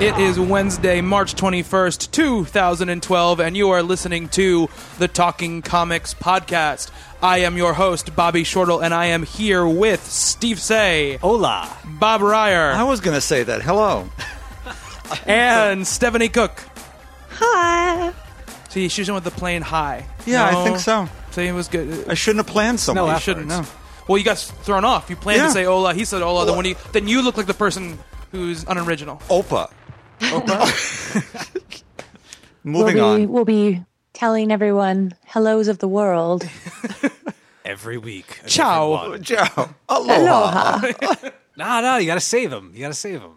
It is Wednesday, March 21st, 2012, and you are listening to the Talking Comics Podcast. I am your host, Bobby Shortle, and I am here with Steve Say, Hola. Bob Reyer, I was going to say that. Hello. and Stephanie Cook. Hi. See, she's in with the plane hi. Yeah, I think so. See, it was good. I shouldn't have planned so No much. you shouldn't. No. Well, you got thrown off. You planned to say hola. He said hola. Then Well- when you then you look like the person who's unoriginal. Opa. Moving we'll be, on. We'll be telling everyone hellos of the world. Every week. Ciao. Ciao. Aloha. Aloha. Nah, nah, you gotta save them. You gotta save them.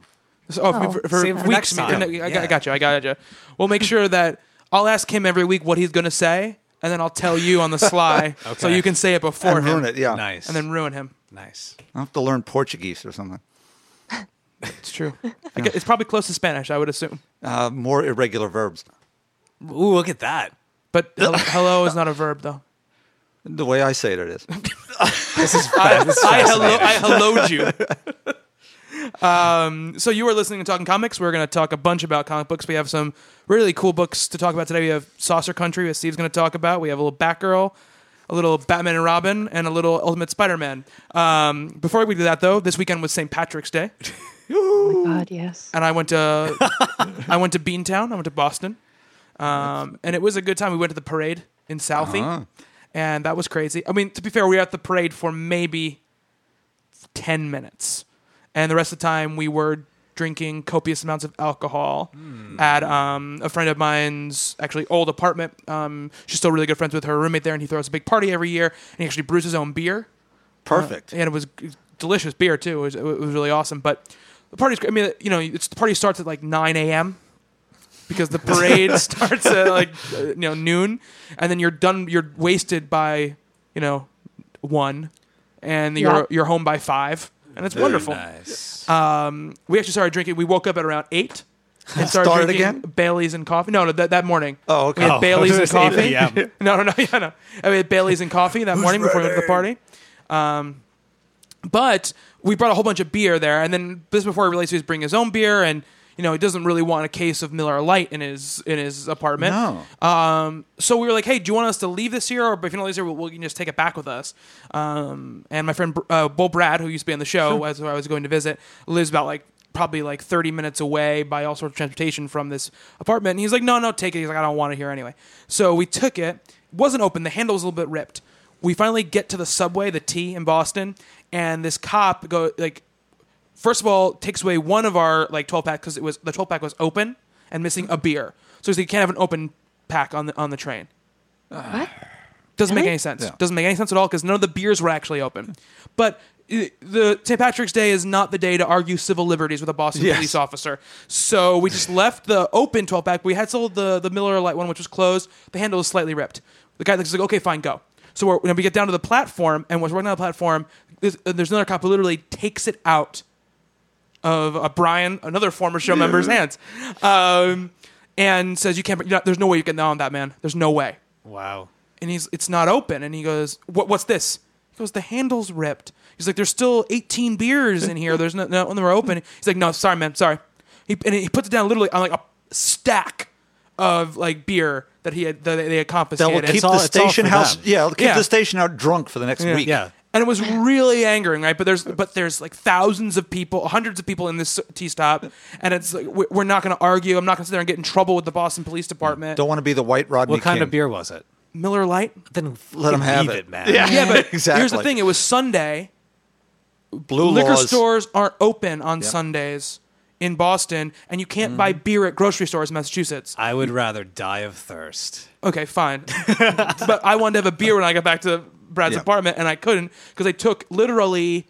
So, oh, oh, for, for Save for weeks. next time. I, got, I got you. I got you. We'll make sure that I'll ask him every week what he's going to say, and then I'll tell you on the sly, so you can say it before And him, ruin it, yeah. Nice. and then ruin him. nice. I'll have to learn Portuguese or something. It's true. I gue- It's probably close to Spanish, I would assume. Uh, more irregular verbs. Ooh, look at that. But hel- hello is not a verb, though. The way I say it, it is. This is, I, this is I hello, fascinating. I helloed you. um, so you are listening to Talking Comics. We're going to talk a bunch about comic books. We have some really cool books to talk about today. We have Saucer Country, that Steve's going to talk about. We have a little Batgirl, a little Batman and Robin, and a little Ultimate Spider-Man. Um, before we do that, though, this weekend was St. Patrick's Day, God, yes. and I went to I went to Beantown. I went to Boston, um, and it was a good time. We went to the parade in Southie, Uh-huh. and that was crazy. I mean, to be fair, we were at the parade for maybe 10 minutes. And the rest of the time, we were drinking copious amounts of alcohol at um, a friend of mine's actually old apartment. Um, she's still really good friends with her roommate there, and he throws a big party every year. And he actually brews his own beer. Perfect. And it was delicious beer, too. It was, it was really awesome. But the party's, I mean, you know, it's, the party starts at like 9 a.m. because the parade starts at like, uh, you know, noon. And then you're done, you're wasted by, you know, one. And you're, you're home by five. And it's wonderful. Nice. Um, we actually started drinking. We woke up at around eight and started, Started drinking again? Bailey's and coffee. No, no, that, that morning. Oh, okay. We had Oh, Bailey's and it 8 coffee. p.m.. no, no, no, yeah, no. And we had Bailey's and coffee that morning before we went to the party. Um, but we brought a whole bunch of beer there, and then this before he realized he was bringing his own beer, and you know he doesn't really want a case of Miller Lite in his in his apartment. No. Um, so we were like, "Hey, do you want us to leave this here, or if you don't leave this here, we'll, we can just take it back with us?" Um, and my friend uh, Bull Brad, who used to be on the show as I was going to visit, lives about like probably like 30 minutes away by all sorts of transportation from this apartment. And he's like, "No, no, take it." He's like, "I don't want it here anyway." So we took it. It wasn't open. The handle was a little bit ripped. We finally get to the subway, the T in Boston, and this cop go like first of all takes away one of our like 12 pack because it was the 12 pack was open and missing a beer so he's like, you can't have an open pack on the on the train What? doesn't make Really? any sense Yeah. doesn't make any sense at all because none of the beers were actually open but uh, the St. Patrick's Day is not the day to argue civil liberties with a Boston Yes. police officer. So we just left the open 12 pack. We had sold the, the Miller Lite one, which was closed. The handle was slightly ripped. The guy looks like, okay, fine, go. So we're, when we get down to the platform, and once we're down the platform, there's, uh, there's another cop who literally takes it out of uh, Brian, another former show member's hands, um, and says, "You can't. You're not, there's no way you can on that man. There's no way." wow. And he's, "It's not open." And he goes, what, "What's this?" He goes, "The handle's ripped." He's like, "There's still 18 beers in here. There's no, no when they were open." He's like, "No, sorry, man, sorry." He and he puts it down literally on like a stack of like beer that he had that they had That will keep all- the all station house. them. Yeah, keep Yeah. the station out drunk for the next week. Yeah. And it was really angering, right? But there's but there's like thousands of people, hundreds of people in this T stop, and it's like we- we're not going to argue. I'm not going to sit there and get in trouble with the Boston Police Department. Don't want to be the white Rodney What kind King. of beer was it? Miller Lite. Then Let 'em have leave it. man. Yeah. Yeah, but Exactly. here's the thing: it was Sunday, Blue liquor laws. stores aren't open on Yeah. Sundays in Boston, and you can't mm-hmm. buy beer at grocery stores in Massachusetts. I would rather die of thirst. Okay, fine. but I wanted to have a beer when I got back to Brad's Yeah. apartment, and I couldn't because they took literally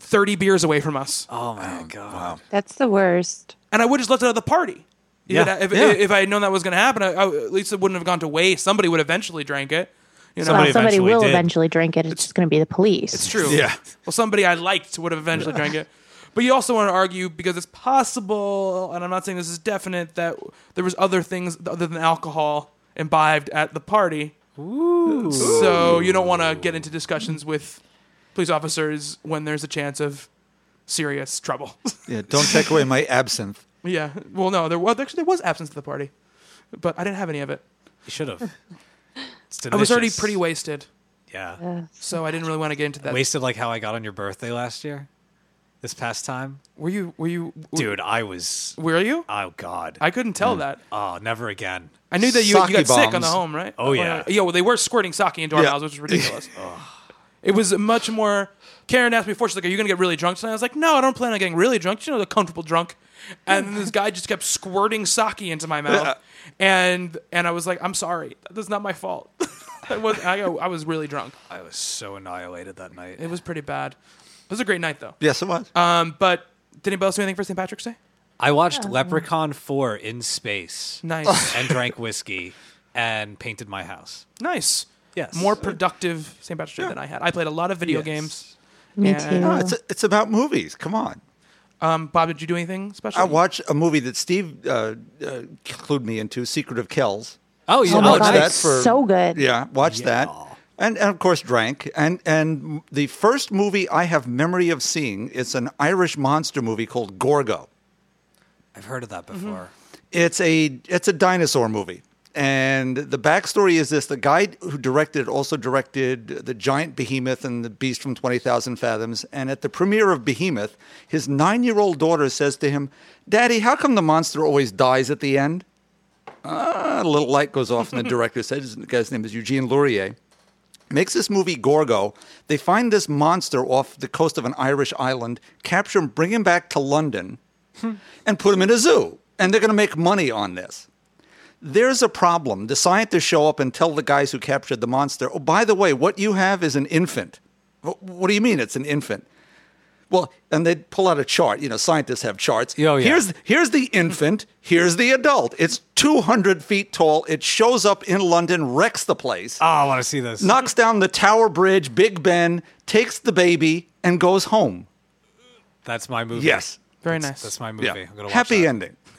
30 beers away from us. Oh my oh, god. That's the worst. And I would just left it at the party. If Yeah. it- If, Yeah. if I had known that was going to happen, I, I- at least it wouldn't have gone to waste. Somebody would eventually drank it. You know, Somebody well, somebody eventually will did. eventually drink it. It's just going to be the police. It's true. Yeah. Well, somebody I liked would have eventually drank it. But you also want to argue because it's possible, and I'm not saying this is definite, that there was other things other than alcohol imbibed at the party. Ooh. So you don't want to get into discussions with police officers when there's a chance of serious trouble. Yeah, don't take away my absinthe. yeah. Well, no, there was actually there was absinthe at the party, but I didn't have any of it. You should have. It's I was already pretty wasted, Yeah. Uh, so I didn't really want to get into that. Wasted like how I got on your birthday last year. This past time, Were you? Were you? dude, I was. Were you? Oh god. I couldn't tell that. oh, never again. I knew that you, you Sake got sick on the home, right? Oh, yeah. yeah. Well, they were squirting sake into our Yeah. mouths, which was ridiculous. It was much more. Karen asked me before, she's like, "Are you gonna get really drunk tonight?" I was like, "No, I don't plan on getting really drunk. You know, the comfortable drunk." And this guy just kept squirting sake into my mouth, and and I was like, "I'm sorry, that's not my fault." I was I, I was really drunk. I was so annihilated that night. It was pretty bad. It was a great night though. Yes, it was. Um, but did anybody else do anything for St. Patrick's Day? I watched Leprechaun 4 in space Nice, and drank whiskey and painted my house. nice. Yes. More productive St. Patrick's Day than I had. I played a lot of video Yes. games. Me Yeah. too. No, it's it's about movies. Come on. Um, Bob, did you do anything special? I watched a movie that Steve uh, uh, clued me into, Secret of Kells. Oh, you Oh my watched god, that for- so good. Yeah, watched that. And, and of course drank. And and the first movie I have memory of seeing is an Irish monster movie called Gorgo. I've heard of that Mm-hmm. before. It's a it's a dinosaur movie. And the backstory is this: the guy who directed it also directed the Giant Behemoth and the Beast from Twenty Thousand Fathoms. And at the premiere of Behemoth, his nine-year-old daughter says to him, "Daddy, how come the monster always dies at the end?" Ah, a little light goes off, and the director says, "The guy's name is Eugene Lourie." Makes this movie Gorgo. They find this monster off the coast of an Irish island, capture him, bring him back to London, and put them in a zoo. And they're going to make money on this. There's a problem. The scientists show up and tell the guys who captured the monster, oh, by the way, what you have is an infant. What do you mean it's an infant? Well, and they pull out a chart. You know, scientists have charts. Oh, yeah. Here's here's the infant. Here's the adult. It's 200 feet tall. It shows up in London, wrecks the place, Oh, I want to see this. knocks down the Tower Bridge, Big Ben, takes the baby, and goes home. That's my movie. Yes. Very That's- nice. That's my movie. Yeah. I'm gonna watch Happy that. ending.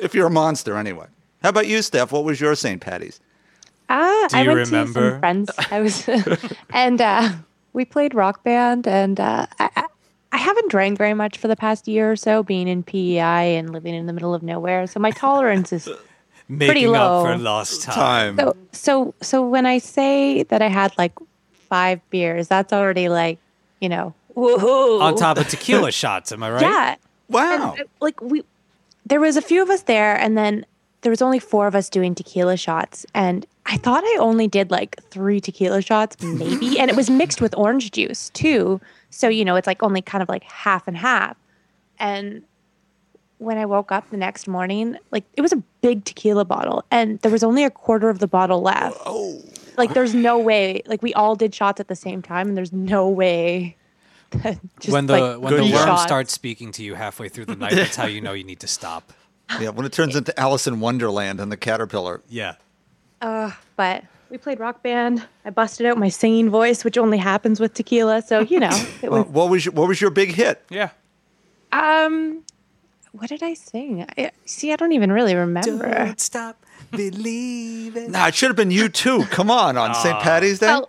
if you're a monster, anyway. How about you, Steph? What was your St. Patty's? Ah, Do I you went remember? to some friends. I was, and uh, we played rock band, and uh, I, I- I haven't drank very much for the past year or so, being in PEI and living in the middle of nowhere. So my tolerance is Making low. up for lost time. so so. So when I say that I had like five beers, that's already like, you know, woohoo. On top of tequila shots, am I right? yeah. Wow. And, uh, like we there was a few of us there and then there was only four of us doing tequila shots and i thought i only did like three tequila shots maybe and it was mixed with orange juice too so you know it's like only kind of like half and half and when i woke up the next morning like it was a big tequila bottle and there was only a quarter of the bottle left oh like there's no way like we all did shots at the same time and there's no way that just, when the like, when the worm shots- starts speaking to you halfway through the night, that's how you know you need to stop. Yeah, when it turns into Alice in Wonderland and the caterpillar. Yeah. Uh, but we played rock band. I busted out my singing voice, which only happens with tequila. So you know, it Well, was. what was your, what was your big hit? yeah. Um, what did I sing? I, see, I don't even really remember. Don't stop believing. Nah, it should have been U2. Come on, on St. Patty's Day. Well,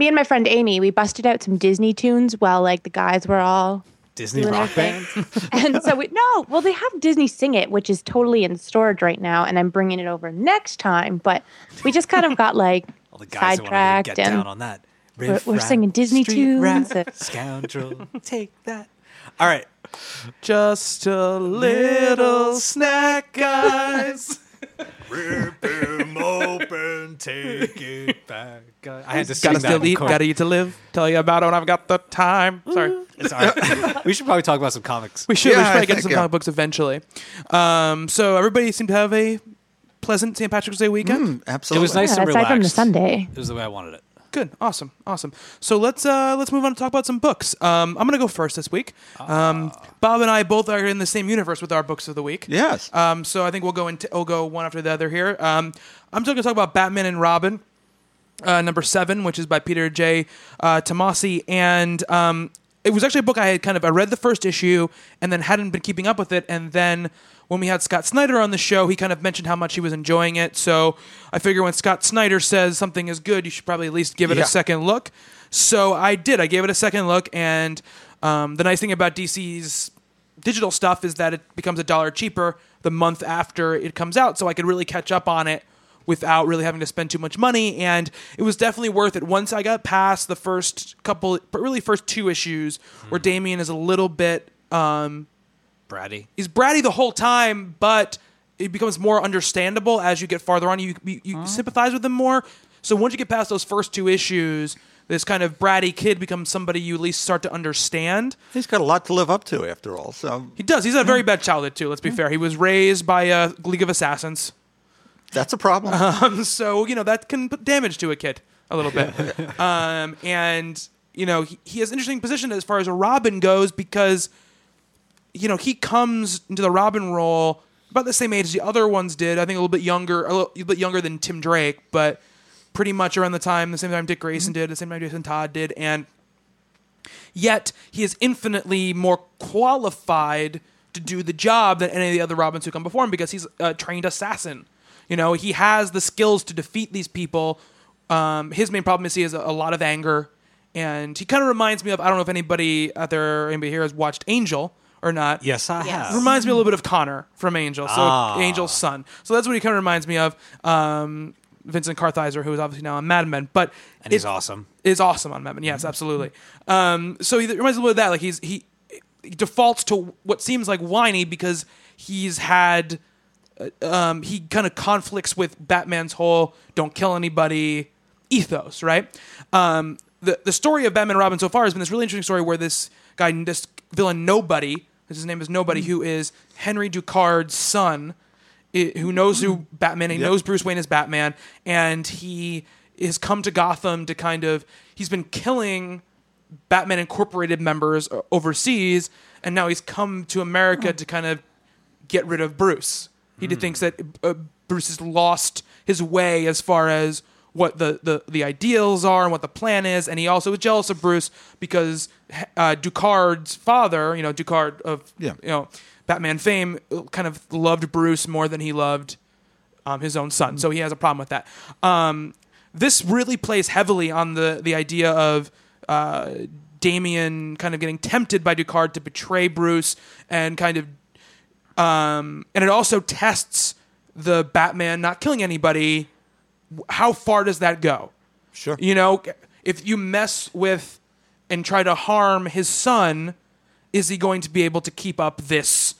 me and my friend Amy, we busted out some Disney tunes while like the guys were all Disney rock band. and so we no, well they have Disney Sing It, which is totally in storage right now, and I'm bringing it over next time. But we just kind of got like All the guys who want to sidetracked get and down on that. we're- Riff we're raff, singing Disney tunes. Scoundrel, take that. All right. Just a little snack, guys. Rip him open, take it back. I had to sing Gotta that. still in eat, chorus. gotta eat to live. Tell you about it when I've got the time. Sorry. It's all right. we should probably talk about some comics. We should. Yeah, we should I probably get think, some yeah. comic books eventually. Um, so everybody seemed to have a pleasant St. Patrick's Day weekend. Absolutely. It was nice Yeah, and aside relaxed. from the Sunday. It was the way I wanted it. Good, awesome, awesome. So let's uh, let's move on to talk about some books. Um, I'm gonna go first this week. Um, Bob and I both are in the same universe with our books of the week. Yes. Um, so I think we'll go into we'll go one after the other here. Um, I'm just gonna talk about Batman and Robin, uh, number seven, which is by Peter J. Uh, Tomasi, and um, it was actually a book I had kind of I read the first issue and then hadn't been keeping up with it, and then when we had Scott Snyder on the show, he kind of mentioned how much he was enjoying it. So I figure when Scott Snyder says something is good, you should probably at least give it Yeah. a second look. So I did. I gave it a second look, and um, the nice thing about DC's digital stuff is that it becomes a dollar cheaper the month after it comes out, so I could really catch up on it without really having to spend too much money. And it was definitely worth it once I got past the first couple, but really first two issues where Damian is a little bit um, Bratty. he's bratty the whole time, but it becomes more understandable as you get farther on. You you, you sympathize with him more. So once you get past those first two issues, this kind of bratty kid becomes somebody you at least start to understand. He's got a lot to live up to, after all. So He does. He's had a very bad childhood too. Let's be fair. He was raised by a League of Assassins, that's a problem. Uh-huh. so you know that can put damage to a kid a little bit. um, and you know he, he has an interesting position as far as a Robin goes because you know he comes into the Robin role about the same age as the other ones did. I think a little bit younger, a little, a bit younger than Tim Drake, but pretty much around the time, the same time Dick Grayson did, the same time Jason Todd did, and yet he is infinitely more qualified to do the job than any of the other Robins who come before him because he's a trained assassin. You know, he has the skills to defeat these people. Um, his main problem is he has a, a lot of anger, and he kind of reminds me of I don't know if anybody out there, anybody here has watched Angel or not. Yes, I have. Reminds me a little bit of Connor from Angel, so Ah. Angel's son. So that's what he kind of reminds me of. Um, Vincent Kartheiser, who is obviously now on Mad Men, but and he's it- awesome. is awesome on Mad Men. Yes, absolutely. Um, so he reminds me a little bit of that. Like he's he, he defaults to what seems like whiny because he's had uh, um, he kind of conflicts with Batman's whole "don't kill anybody" ethos, right? Um, the the story of Batman and Robin so far has been this really interesting story where this guy, this villain, Nobody, his name is Nobody, who is Henry Ducard's son, i- who knows who Batman, he knows Bruce Wayne is Batman, and he has come to Gotham to kind of he's been killing Batman Incorporated members uh, overseas, and now he's come to America to kind of get rid of Bruce. He Hmm. thinks that uh, Bruce has lost his way as far as what the, the, the ideals are and what the plan is, and he also is jealous of Bruce because uh, Ducard's father, you know, Ducard of Yeah. you know Batman fame, kind of loved Bruce more than he loved um, his own son. So he has a problem with that. Um, this really plays heavily on the the idea of uh, Damian kind of getting tempted by Ducard to betray Bruce and kind of, um, and it also tests the Batman not killing anybody. How far does that go? Sure. You know, if you mess with and try to harm his son, is he going to be able to keep up this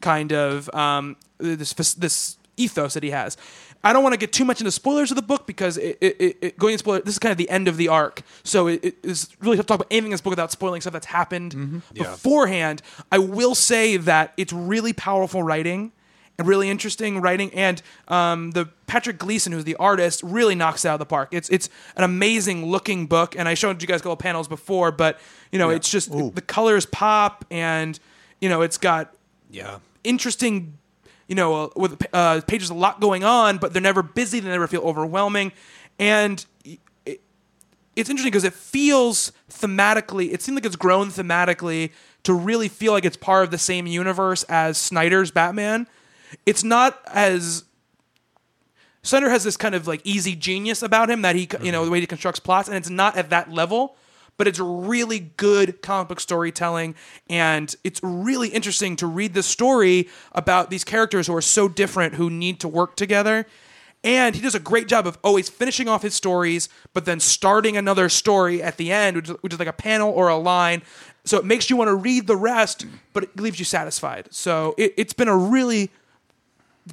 kind of um, this this ethos that he has? I don't want to get too much into spoilers of the book because it, it, it, going into spoiler. This is kind of the end of the arc, so it, is really tough to talk about anything in this book without spoiling stuff that's happened beforehand. I will say that it's really powerful writing really interesting writing, and um, the Patrick Gleason, who's the artist, really knocks it out of the park. It's it's an amazing looking book, and I showed you guys a couple panels before, but you know, it's just the colors pop, and you know, it's got Yeah. interesting, you know, uh, with uh, pages a lot going on, but they're never busy. They never feel overwhelming, and it, it's interesting because it feels thematically. It seems like it's grown thematically to really feel like it's part of the same universe as Snyder's Batman. It's not as Snyder has this kind of like easy genius about him that he, you know, the way he constructs plots, and it's not at that level, but it's really good comic book storytelling, and it's really interesting to read the story about these characters who are so different who need to work together. And he does a great job of always finishing off his stories, but then starting another story at the end, which is, which is like a panel or a line. So it makes you want to read the rest, but it leaves you satisfied. So it, it's been a really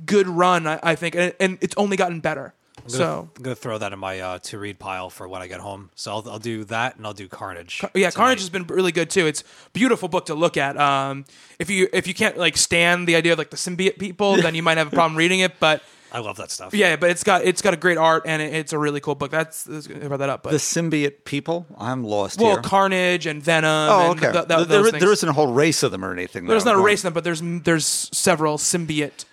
good run. I, I think, and, and it's only gotten better. I'm gonna, So I'm gonna throw that in my uh, to read pile for when I get home. So I'll, I'll do that and I'll do Carnage. yeah, tonight. Carnage has been really good too. It's a beautiful book to look at. Um, if you if you can't like stand the idea of like the symbiote people, then you might have a problem reading it. But I love that stuff. yeah, but it's got it's got a great art and it, it's a really cool book. That's, that's I brought that up. But The symbiote people? I'm lost well, here. Carnage and Venom. oh, and okay. th- th- there, those there things. isn't a whole race of them or anything. There's though. not a race of them, but there's there's several symbiote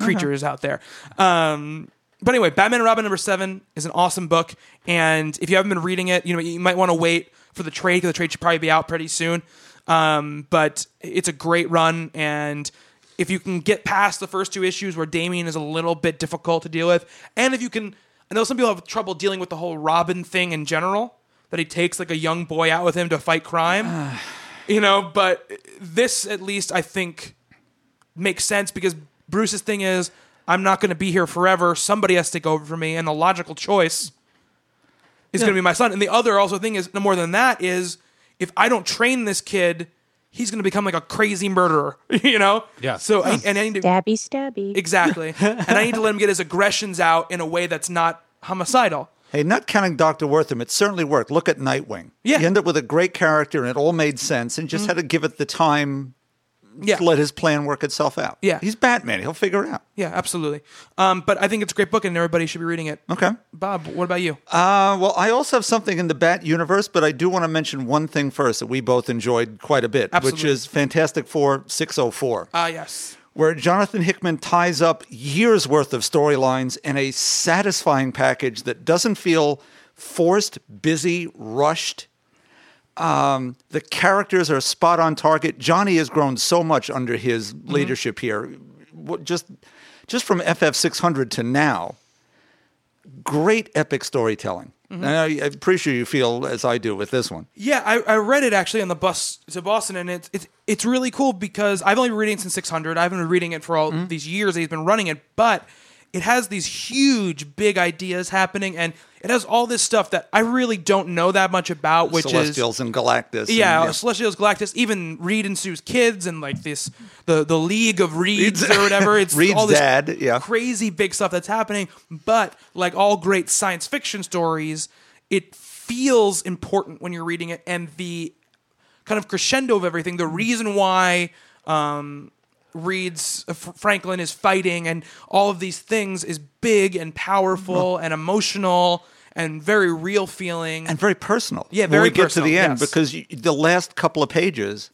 creatures out there. Um, but anyway, Batman and Robin number seven is an awesome book, and if you haven't been reading it, you know you might want to wait for the trade because the trade should probably be out pretty soon. Um, but it's a great run, and if you can get past the first two issues where Damian is a little bit difficult to deal with, and if you can, I know some people have trouble dealing with the whole Robin thing in general. That he takes like a young boy out with him to fight crime, you know. But this, at least, I think makes sense because Bruce's thing is I'm not going to be here forever. Somebody has to take over for me, and the logical choice is going to be my son. And the other also thing is no more than that is if I don't train this kid, he's going to become like a crazy murderer, you know? Yeah. So I, and I need to Stabby, stabby. exactly, and I need to let him get his aggressions out in a way that's not homicidal. Hey, not counting Dr. Wortham, it certainly worked. Look at Nightwing. Yeah. You end up with a great character and it all made sense and just mm-hmm. had to give it the time Yeah. let his plan work itself out. Yeah. He's Batman. He'll figure it out. Yeah, absolutely. Um, but I think it's a great book, and everybody should be reading it. Okay. Bob, what about you? Uh, well, I also have something in the Bat universe, but I do want to mention one thing first that we both enjoyed quite a bit, which is Fantastic Four 604. Ah, yes. where Jonathan Hickman ties up years worth of storylines in a satisfying package that doesn't feel forced, busy, rushed. Um, the characters are spot on target. Johnny has grown so much under his leadership here. Just, just from FF 600 to now, great epic storytelling. And I, I'm pretty sure you feel as I do with this one. Yeah, I, I read it actually on the bus to Boston, and it's it's it's really cool because I've only been reading it since 600. I haven't been reading it for all Mm-hmm. these years that he's been running it, but it has these huge, big ideas happening, and it has all this stuff that I really don't know that much about, which is Celestials and Galactus. yeah, and, Celestials, Galactus, even Reed and Sue's kids, and like this the the League of Reeds or whatever. It's Reed's all this dad, yeah. crazy big stuff that's happening. But like all great science fiction stories, it feels important when you're reading it, and the kind of crescendo of everything, the reason why um, Reed's uh, Franklin is fighting, and all of these things is big and powerful and emotional and very real feeling. and very personal. Yeah, when very we get personal, to the end yes. because you, the last couple of pages,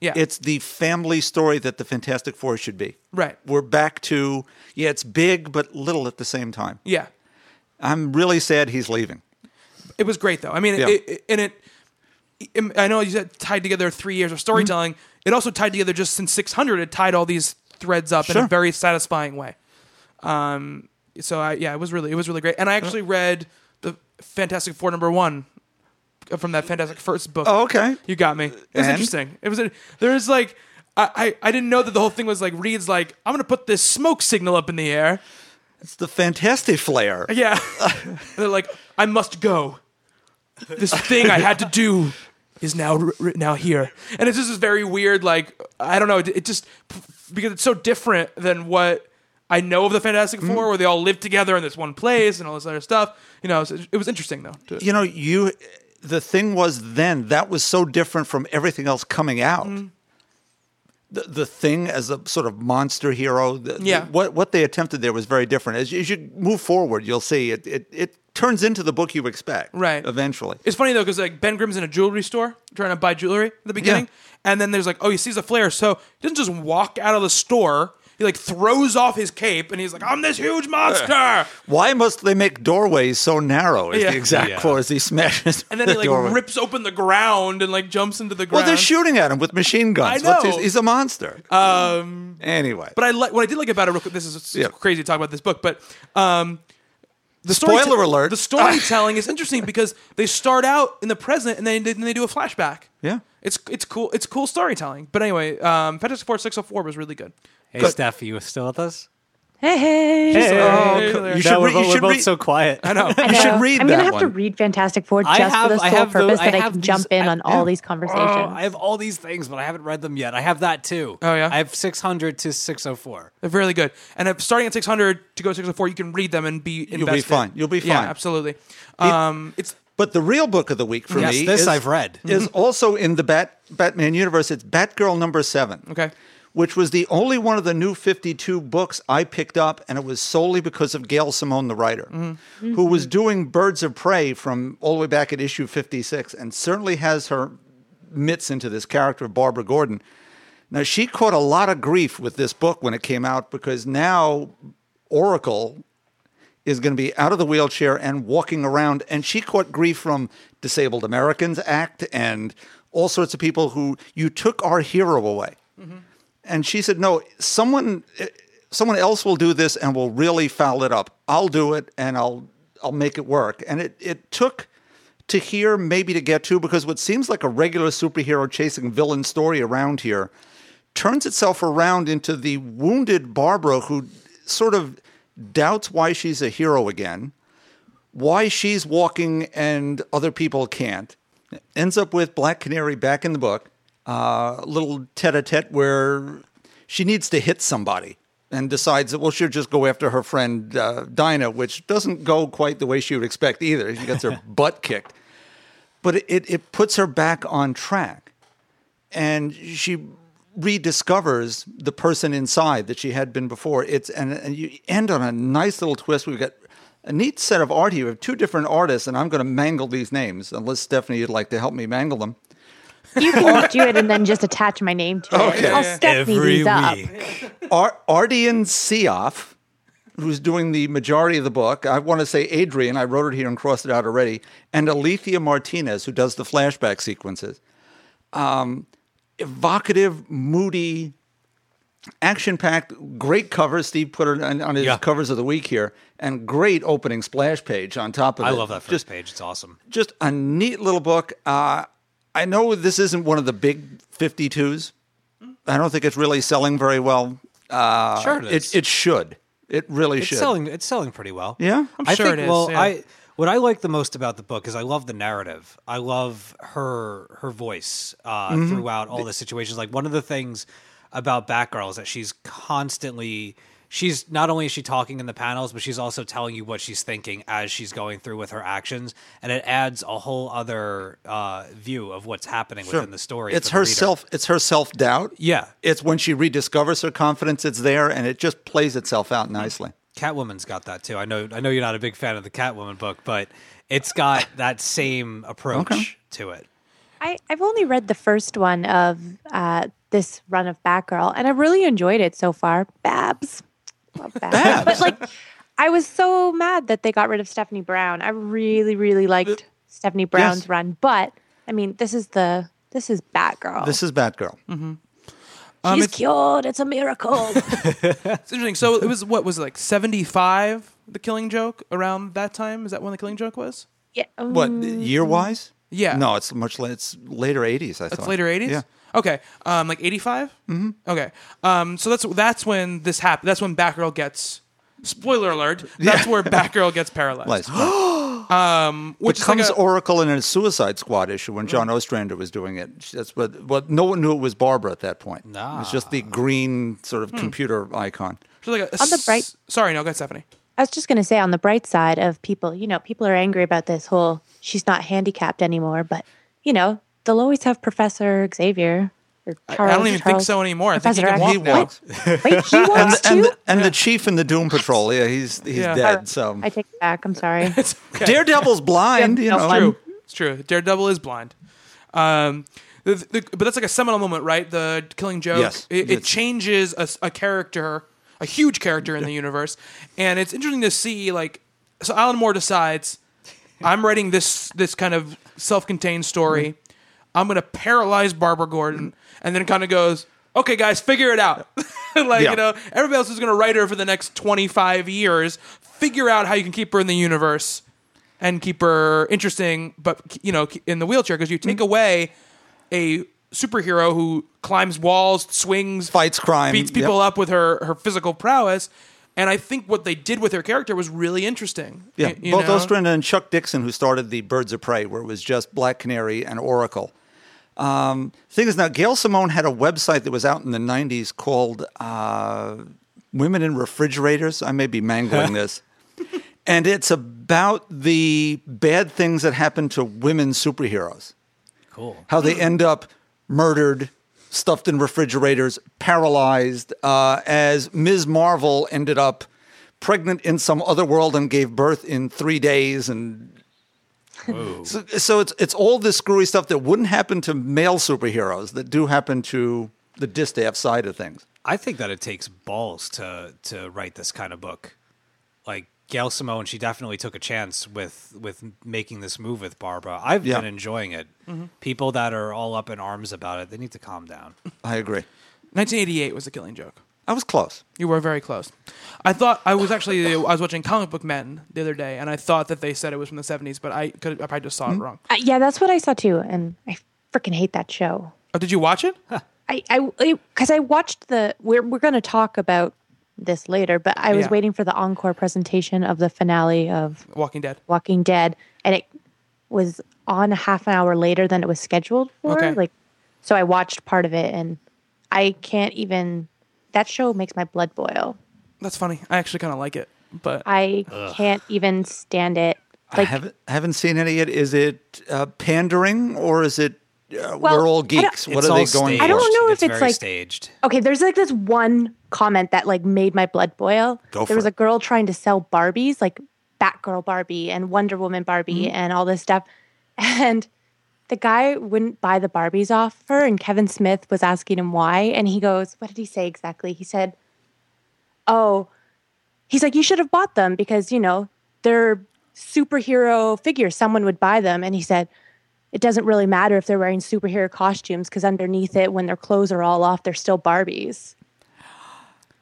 yeah, it's the family story that the Fantastic Four should be. right. We're back to yeah, it's big but little at the same time. Yeah, I'm really sad he's leaving. it was great though. I mean, Yeah. it, it, and it. I know you said tied together three years of storytelling. It also tied together just since 600. It tied all these threads up in a very satisfying way. Um, so I, yeah, it was really it was really great. And I actually read the Fantastic Four number one uh, from that Fantastic First book. Oh, okay. You got me. It was And? interesting. It was there was like I, I I didn't know that the whole thing was like Reed's like I'm gonna put this smoke signal up in the air. It's the Fantastic Flare. Uh, yeah. And they're like, I must go. This thing I had to do is now r- r- now here, and it's just this very weird. Like I don't know. It, it just because it's so different than what I know of the Fantastic Four, where they all live together in this one place and all this other stuff. You know, so it was interesting though. to- You know, you the thing was then that was so different from everything else coming out. Mm-hmm. The, the thing as a sort of monster hero, the, the- Yeah. what what they attempted there was very different. As you, as you move forward, you'll see it, it it turns into the book you expect. Right. Eventually. It's funny though because like Ben Grimm's in a jewelry store trying to buy jewelry at the beginning, and then there's like, oh, he sees a flare, so he doesn't just walk out of the store. He like throws off his cape and he's like, "I'm this huge monster," Why must they make doorways so narrow? Is Yeah. the exact Yeah. quote he smashes. and then he like doorway. rips open the ground and like jumps into the ground. Well, ground. they're shooting at him with machine guns. I What's know. his- he's a monster. Um. Anyway, But I like what I did like about it. Real quick, this is Yeah. crazy to talk about this book, but um, the Spoiler storyte- alert. The storytelling is interesting because they start out in the present and then they, then they do a flashback. Yeah. it's it's cool. It's cool storytelling. But anyway, um, Fantastic Four six hundred four was really good. Hey, Good. Steph, you still with us? Hey, hey. Hey, Oh, you there. You should we're, read- you we're should both read- so quiet. I know. I You should read I'm that gonna have to read Fantastic Four I just have- for the I sole have the- purpose I that I, have can these- jump in I- on all yeah. these conversations. Oh, I have all these things, but I haven't read them yet. I have that too. Oh, yeah? I have 600 to 604. They're really good. And if starting at 600 to go to 604, you can read them and be invested. You'll be fine. You'll be fine. Yeah, absolutely. Um, it's But the real book of the week for Yes, me this is, I've read. is also in the Bat, Batman universe. It's Batgirl number seven. Okay. Which was the only one of the new 52 books I picked up, and it was solely because of Gail Simone, the writer, mm-hmm. Mm-hmm. who was doing Birds of Prey from all the way back at issue 56 and certainly has her mitts into this character of Barbara Gordon. Now, she caught a lot of grief with this book when it came out because now Oracle is going to be out of the wheelchair and walking around. And she caught grief from Disabled Americans Act and all sorts of people who you took our hero away. Mm-hmm. And she said, "No, someone, eh, someone else will do this and will really foul it up. I'll do it and I'll, I'll make it work." And it, it took to here, maybe to get to, because what seems like a regular superhero chasing villain story around here turns itself around into the wounded Barbara who sort of doubts why she's a hero again, why she's walking and other people can't. Ends up with Black Canary back in the book, uh, a little tete a tete where she needs to hit somebody and decides that, well, she'll just go after her friend uh, Dinah, which doesn't go quite the way she would expect either. She gets her butt kicked. But it, it puts her back on track and she rediscovers the person inside that she had been before. It's and, and you end on a nice little twist. We've got a neat set of art here. We have two different artists, and I'm going to mangle these names unless Stephanie you'd like to help me mangle them. You can do it and then just attach my name to it. Okay. I'll step me these up. Ar- Ardian Syaf, who's doing the majority of the book. I want to say Adrian. I wrote it here and crossed it out already. And Alitha Martinez, who does the flashback sequences. Um, evocative, moody, action-packed, great covers. Steve put it on, on his Yeah. covers of the week here, and great opening splash page on top of I it. love that first Just page. It's awesome. just a neat little book. Uh, I know this isn't one of the big 52s. I don't think it's really selling very well. Uh, Sure it is. It, it should. It really It's should. selling. It's selling pretty well. Yeah? I'm I sure think, it is, Well, yeah. I what I like the most about the book is I love the narrative. I love her her voice uh, Mm-hmm. throughout all the situations. Like one of the things about Batgirl is that she's constantly. She's not only is she talking in the panels, but she's also telling you what she's thinking as she's going through with her actions, and it adds a whole other uh, view of what's happening within the story. It's for the her reader. self. It's her self doubt. Yeah. It's when she rediscovers her confidence. It's there, and it just plays itself out nicely. Catwoman's got that too. I know. I know you're not a big fan of the Catwoman book, but it's got that same approach to it. I, I've only read the first one of uh, this run of Batgirl, and I really enjoyed it so far. Babs. Love Babs. But like, I was so mad that they got rid of Stephanie Brown. I really, really liked Stephanie Brown's run, but I mean, this is the this is Batgirl. This is Batgirl. Um, She's it's- cured. It's a miracle. It's interesting. So it was what was it, like seventy five? The Killing Joke around that time. Is that when the Killing Joke was? yeah. um, What year wise? Yeah. No, it's much. la- It's later eighties. I thought. It's later eighties. Yeah. Okay. Um, like eighty Mm-hmm. Okay. Um, so that's that's when this happened. That's when Batgirl gets. Spoiler alert. That's where Batgirl gets paralyzed. Lies. Which is like a- Oracle in a Suicide Squad issue when John Ostrander was doing it. That's what. What no one knew it was Barbara at that point. It was just the green sort of computer icon. so like a- a On the s- bright- Sorry, no, go ahead, Stephanie. I was just going to say on the bright side of people, you know, people are angry about this whole she's not handicapped anymore, but you know, they'll always have Professor Xavier or I- Charles. I don't even think so anymore. I think he Professor can X. walk now. walks. Wait, he wants and, to. the, and the chief in the Doom Patrol, yeah, he's he's Yeah. dead. So I take it back. I'm sorry. Okay. Daredevil's blind, you know. fun. true. It's true. Daredevil is blind. Um, the, the, but that's like a seminal moment, right? The Killing Joke. Yes. It, it It's- changes a, character, a huge character in the universe, and it's interesting to see. Like, so Alan Moore decides, I'm writing this this kind of self-contained story. I'm going to paralyze Barbara Gordon, and then kind of goes, "Okay, guys, figure it out." like Yeah. you know, everybody else is going to write her for the next 25 years. Figure out how you can keep her in the universe and keep her interesting, but you know, in the wheelchair because you take mm. away a superhero who climbs walls, swings, Fights crime, beats people yep. up with her her physical prowess. and I think what they did with her character was really interesting. Yeah, both know? Ostrand and Chuck Dixon, who started the Birds of Prey, where it was just Black Canary and Oracle. Um, thing is, now Gail Simone had a website that was out in the '90s called uh, "Women in Refrigerators." I may be mangling this, and it's about the bad things that happen to women superheroes. Cool. How they end up murdered, stuffed in refrigerators, paralyzed, uh, as Ms. Marvel ended up pregnant in some other world and gave birth in three days and so, so it's it's all this screwy stuff that wouldn't happen to male superheroes that do happen to the distaff side of things. I think that it takes balls to to write this kind of book. Like Gail Simone, she definitely took a chance with with making this move with Barbara. I've Yeah. been enjoying it. Mm-hmm. People that are all up in arms about it, they need to calm down. I agree. 1988 was a Killing Joke. I was close. You were very close. I thought I was actually I was watching Comic Book Men the other day, and I thought that they said it was from the 70s, but I could I probably just saw it wrong. Uh, yeah, that's what I saw too, and I freaking hate that show. Oh, did you watch it? I I because I watched the we're we're going to talk about this later, but I was Yeah. waiting for the encore presentation of the finale of Walking Dead. Walking Dead, and it was on a half an hour later than it was scheduled for. Okay. Like, so I watched part of it, and I can't even. That show makes my blood boil. That's funny. I actually kind of like it, but I can't even stand it. I haven't haven't seen any yet. Is it uh, pandering or is it uh, Well, we're all geeks? What are they going? staged. for? I don't know if it's very like- staged. okay, there's like this one comment that like made my blood boil. Go there for was it. a girl trying to sell Barbies, like Batgirl Barbie and Wonder Woman Barbie Mm-hmm. and all this stuff. And the guy wouldn't buy the Barbies off her, and Kevin Smith was asking him why. And he goes, What did he say exactly? He said, Oh, he's like, You should have bought them because, you know, they're superhero figures. Someone would buy them. And he said, it doesn't really matter if they're wearing superhero costumes because underneath it, when their clothes are all off, they're still Barbies.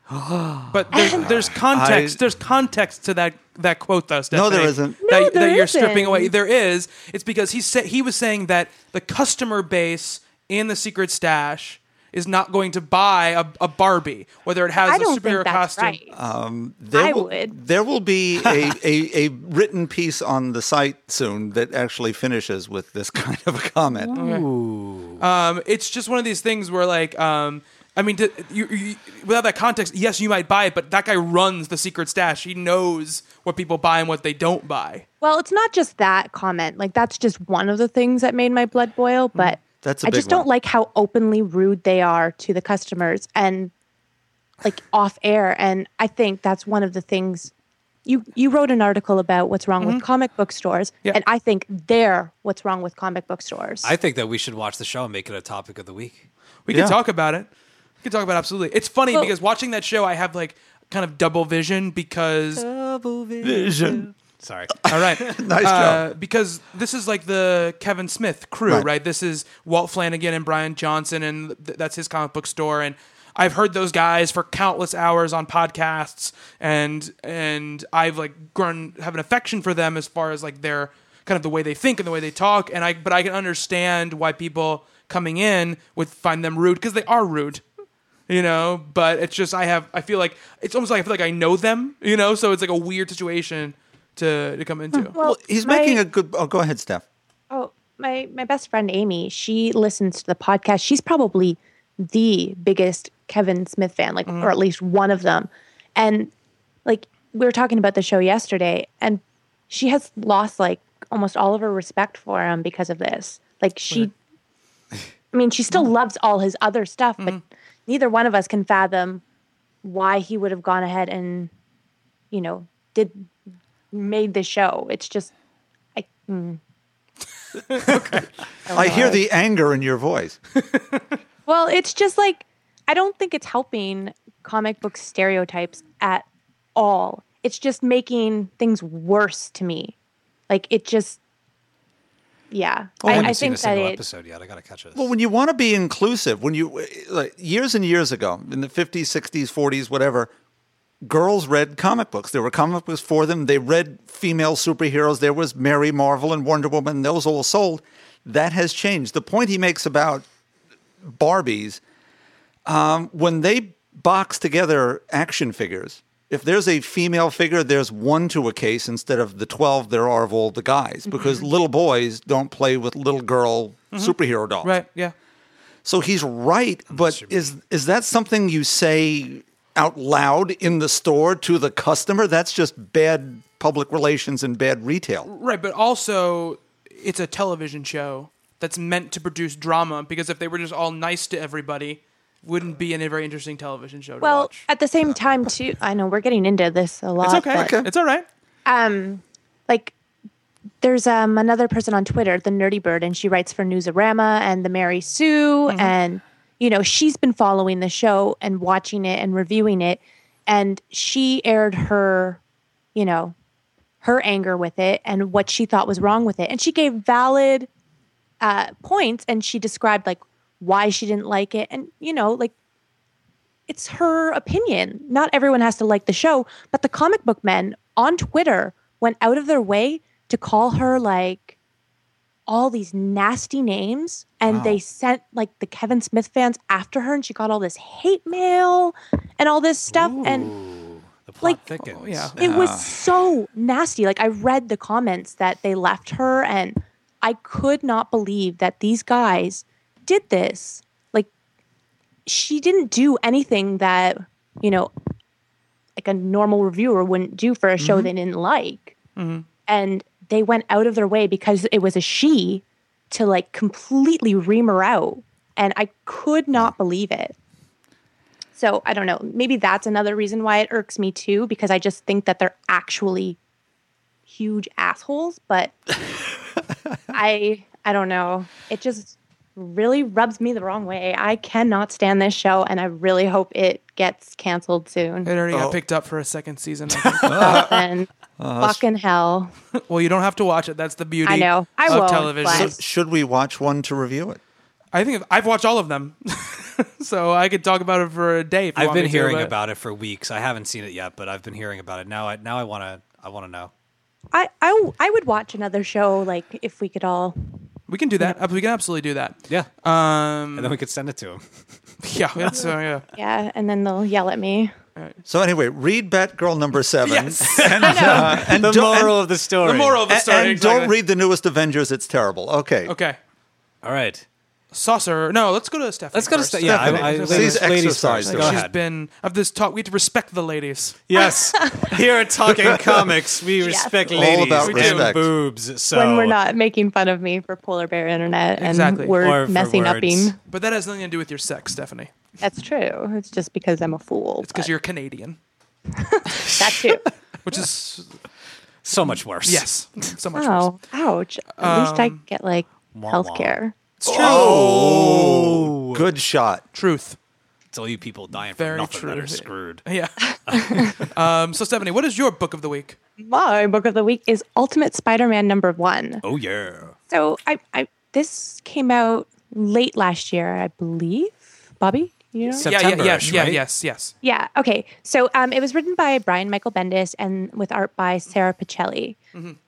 but there's, there's context. I- there's context to that that quote though. Stephanie, No, there isn't. That, No, there that you're stripping isn't. away. There is. It's because he said he was saying that the customer base in the secret stash is not going to buy a, a Barbie, whether it has I a don't superhero think that's costume. right. There I will, would. There will be a, a, a written piece on the site soon that actually finishes with this kind of a comment. Um, it's just one of these things where, like, um, I mean, to, you, you, without that context, yes, you might buy it, but that guy runs the secret stash. He knows what people buy and what they don't buy. Well, it's not just that comment. Like, that's just one of the things that made my blood boil. But Mm, That's a I big just don't like how openly rude they are to the customers and like off air. And I think that's one of the things. You, you wrote an article about what's wrong with comic book stores, Yeah. and I think they're what's wrong with comic book stores. I think that we should watch the show and make it a topic of the week. We Yeah. can talk about it. We can talk about it absolutely. It's funny Well- because watching that show, I have like kind of double vision because Vision. Sorry. All right. Nice uh, job. Because this is like the Kevin Smith crew, Right. right? This is Walt Flanagan and Brian Johnson, and th- that's his comic book store. And I've heard those guys for countless hours on podcasts, and and I've like grown have an affection for them as far as like their kind of the way they think and the way they talk. And I but I can understand why people coming in would find them rude because they are rude you know but it's just i have i feel like it's almost like i feel like i know them you know so it's like a weird situation to to come into well, He's my- making a good. Oh, go ahead, Steph. Oh, my my best friend Amy, she listens to the podcast. She's probably the biggest Kevin Smith fan, like mm-hmm. or at least one of them. And like we were talking about the show yesterday and she has lost like almost all of her respect for him because of this. Like she I mean, she still loves all his other stuff, but mm-hmm. Neither one of us can fathom why he would have gone ahead and you know, did made the show. It's just I mm. Okay. I hear the anger in your voice. Well, it's just like I don't think it's helping comic book stereotypes at all. It's just making things worse to me. Like it just yeah. I I, haven't I seen a think that single it episode yet. I gotta catch this. Well, when you want to be inclusive, when you like years and years ago in the 50s, 60s, 40s, whatever, girls read comic books. There were comic books for them. They read female superheroes. There was Mary Marvel and Wonder Woman. Those all sold. That has changed. The point he makes about Barbies, um, when they box together action figures if there's a female figure, there's one to a case instead of the 12 there are of all the guys mm-hmm. because little boys don't play with little girl mm-hmm. superhero dolls. Right. Yeah. So he's right, but is is that something you say out loud in the store to the customer? That's just bad public relations and bad retail. Right, but also it's a television show that's meant to produce drama because if they were just all nice to everybody, wouldn't be in a very interesting television show to Well, watch. at the same time, too, I know we're getting into this a lot. It's okay. but, It's all right. Um, like there's um another person on Twitter, the Nerdy Bird, and she writes for Newsarama and the Mary Sue, Mm-hmm. and you know she's been following the show and watching it and reviewing it, and she aired her, you know, her anger with it and what she thought was wrong with it, and she gave valid uh, points, and she described like why she didn't like it, and you know, like it's her opinion. Not everyone has to like the show, but the comic book men on Twitter went out of their way to call her like all these nasty names and they sent like the Kevin Smith fans after her and she got all this hate mail and all this stuff and The plot Like- thickens. Oh, yeah. it was so nasty. Like I read the comments that they left her and I could not believe that these guys did this. Like she didn't do anything that, you know, like a normal reviewer wouldn't do for a show mm-hmm. they didn't like. Mm-hmm. And they went out of their way because it was a she to like completely ream her out. And I could not believe it. So I don't know. Maybe that's another reason why it irks me too, because I just think that they're actually huge assholes. But I I don't know. It just really rubs me the wrong way. I cannot stand this show, and I really hope it gets canceled soon. It already Oh. got picked up for a second season. I think. Oh, and fucking hell, well, you don't have to watch it. That's the beauty I know. I of won't, television. but- So should we watch one to review it? I think I've watched all of them, so I could talk about it for a day. If you I've want been me to, hearing but- about it for weeks. I haven't seen it yet, but I've been hearing about it. Now I now I want to I want to know. I, I I would watch another show like if we could all. We can do that. We can absolutely do that. Yeah. Um, and then we could send it to him. yeah, that's uh, yeah. Yeah, and then they'll yell at me. So anyway, read Batgirl number seven, Yes. and, uh, and the moral and, of the story. The moral of the and- story. and exactly. don't read the newest Avengers. It's terrible. Okay. Okay, All right. Saucer. No, let's go to Stephanie. Let's go to first. Ste- yeah. I, Stephanie. I, She's ladies, ladies exercising. first. Go She's ahead. been of this talk. We have to respect the ladies. Yes. Here at Talking Comics, we respect All ladies about and respect. boobs. So when we're not making fun of me for Polar Bear Internet and Exactly. we're Or for messing words. upping. But that has nothing to do with your sex, Stephanie. That's true. It's just because I'm a fool. It's because you're Canadian, that too. which is so much worse. yes, so much worse. Oh, ouch! At least I Um, get like wah. health care. It's true. Oh, good shot. Truth. It's all you people dying for Very nothing that are screwed. Yeah. um, so Stephanie, what is your book of the week? My book of the week is Ultimate Spider-Man number one. Oh yeah. So I, I this came out late last year, I believe. Bobby, you know? yeah, yeah, September-ish, yes, yeah, right? yes, yes. Yeah. Okay. So um, it was written by Brian Michael Bendis and with art by Sara Pichelli.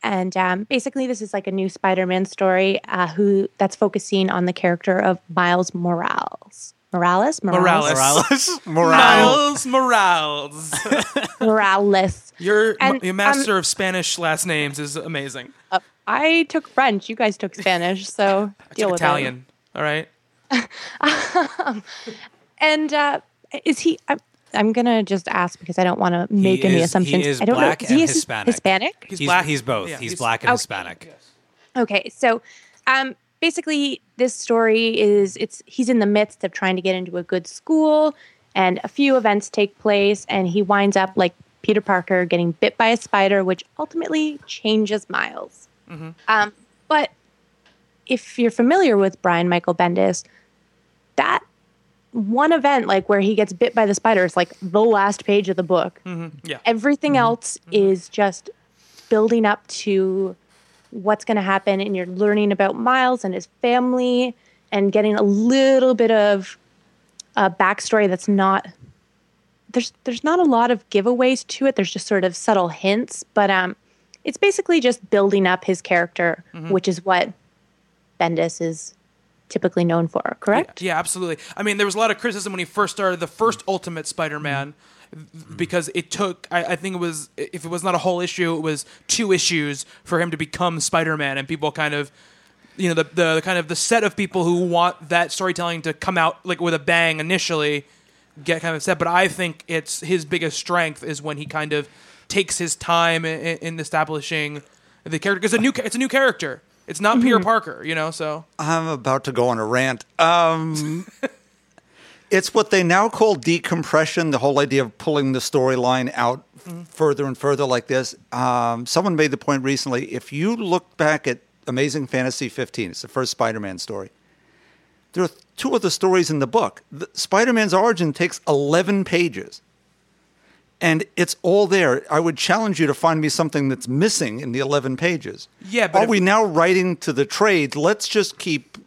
And um, basically, this is like a new Spider-Man story uh, who that's focusing on the character of Miles Morales. Morales. Morales. Morales. Morales. Morales. Morales. Your And, your master of Spanish last names is amazing. Uh, I took French. You guys took Spanish, so I deal took with Italian. All right. it. And uh, is he? I'm, I'm gonna just ask because I don't want to make any is- he assumptions. is I don't black know. and he is Hispanic. Hispanic. He's He's, black. he's both. Yeah, he's, he's- black and Okay. Hispanic. Okay, so um, basically, this story is it's he's in the midst of trying to get into a good school, and a few events take place, and he winds up like Peter Parker getting bit by a spider, which ultimately changes Miles. Um, but if you're familiar with Brian Michael Bendis, that one event, like where he gets bit by the spider, is like the last page of the book. Mm-hmm. Yeah. Everything mm-hmm. else mm-hmm. is just building up to what's going to happen, and you're learning about Miles and his family, and getting a little bit of a backstory that's not. There's there's not a lot of giveaways to it. There's just sort of subtle hints, but um, it's basically just building up his character, which is what Bendis is typically known for. Correct? Yeah, absolutely. I mean, there was a lot of criticism when he first started the first Ultimate Spider-Man, mm-hmm. because it took. I, I think it was if it was not a whole issue, it was two issues for him to become Spider-Man, and people kind of. You know the, the kind of the set of people who want that storytelling to come out like with a bang initially, get kind of upset. But I think it's his biggest strength is when he kind of takes his time in, in establishing the character because a new it's a new character. It's not Peter Parker, you know. So I'm about to go on a rant. Um, it's what they now call decompression, the whole idea of pulling the storyline out f- further and further like this. Um, someone made the point recently if you look back at Amazing Fantasy 15, it's the first Spider Man story, there are two other stories in the book. Spider Man's origin takes 11 pages. And it's all there. I would challenge you to find me something that's missing in the 11 pages. Yeah, but Are if- we now writing to the trade? Let's just keep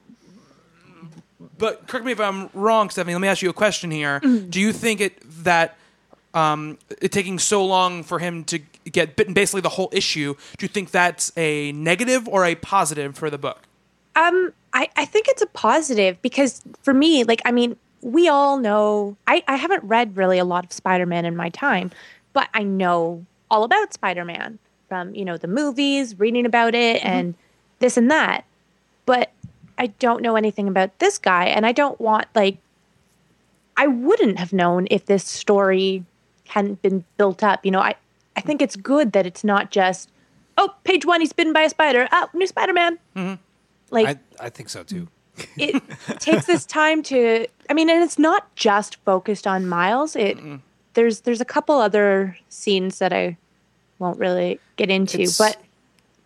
But correct me if I'm wrong, Stephanie. Let me ask you a question here. Mm-hmm. Do you think it that um, it taking so long for him to get bitten, basically the whole issue, do you think that's a negative or a positive for the book? Um, I, I think it's a positive because for me, like, I mean, we all know I, I haven't read really a lot of Spider Man in my time, but I know all about Spider Man from, you know, the movies, reading about it, mm-hmm. and this and that. But I don't know anything about this guy, and I don't want, like, I wouldn't have known if this story hadn't been built up. You know, I, I think it's good that it's not just, oh, page one, he's bitten by a spider. Oh, new Spider Man. Mm-hmm. Like, I, I think so too. It takes this time to i mean and it's not just focused on miles it there's there's a couple other scenes that i won't really get into It's- but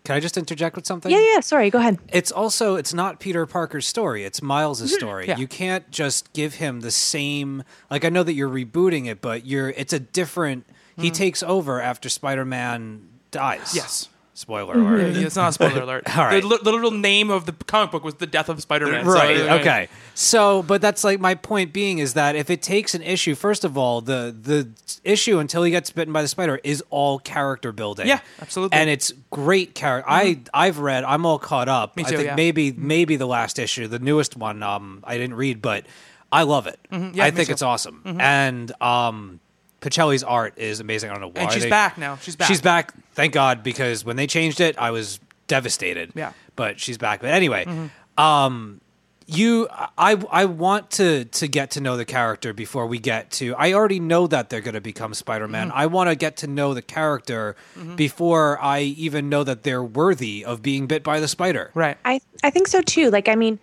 Can I just interject with something? yeah yeah sorry go ahead It's also it's not Peter Parker's story. It's Miles' mm-hmm. story. Yeah. You can't just give him the same. Like I know that you're rebooting it, but you're it's a different. He mm. takes over after Spider-Man dies. Yes. Spoiler alert. It's not a spoiler alert. All right. The, li- the literal name of the comic book was the death of Spider-Man. so- Right. okay. So, but that's like my point being is that if it takes an issue, first of all, the the issue until he gets bitten by the spider is all character building. Yeah, absolutely. Mm-hmm. And it's great character. I I've read. I'm all caught up. Me I too, think yeah. maybe maybe the last issue, the newest one. Um, I didn't read, but I love it. Mm-hmm. Yeah, I me think too. it's awesome. And um, Pichelli's art is amazing. I don't know why. And she's they- back now. She's back. She's back. Thank God, because when they changed it, I was devastated. Yeah. But she's back. But anyway, mm-hmm. um, you, I, I want to to get to know the character before we get to. I already know that they're going to become Spider Man. Mm-hmm. I want to get to know the character mm-hmm. before I even know that they're worthy of being bit by the spider. Right. i i think so too like i mean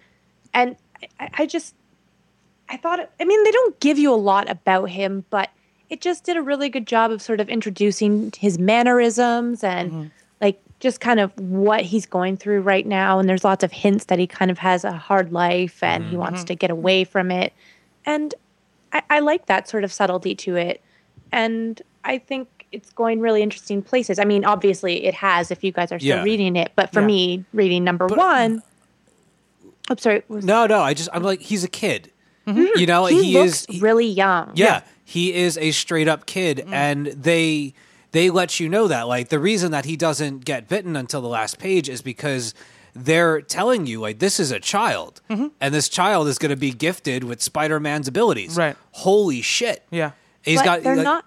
and i, I just i thought it, i mean they don't give you a lot about him but it just did a really good job of sort of introducing his mannerisms and mm-hmm. like just kind of what he's going through right now and there's lots of hints that he kind of has a hard life and he wants mm-hmm. to get away from it and I, I like that sort of subtlety to it and i think it's going really interesting places i mean obviously it has if you guys are still Yeah. reading it but for Yeah. me reading number one i'm sorry was- No, no. I just I'm like he's a kid. Mm-hmm. You know, he, he, is. really young Yeah, he is a straight up kid, mm. and they they let you know that. Like the reason that he doesn't get bitten until the last page is because they're telling you like this is a child, mm-hmm. and this child is going to be gifted with Spider Man's abilities. Right. Holy shit. Yeah. He's but got. they're like- not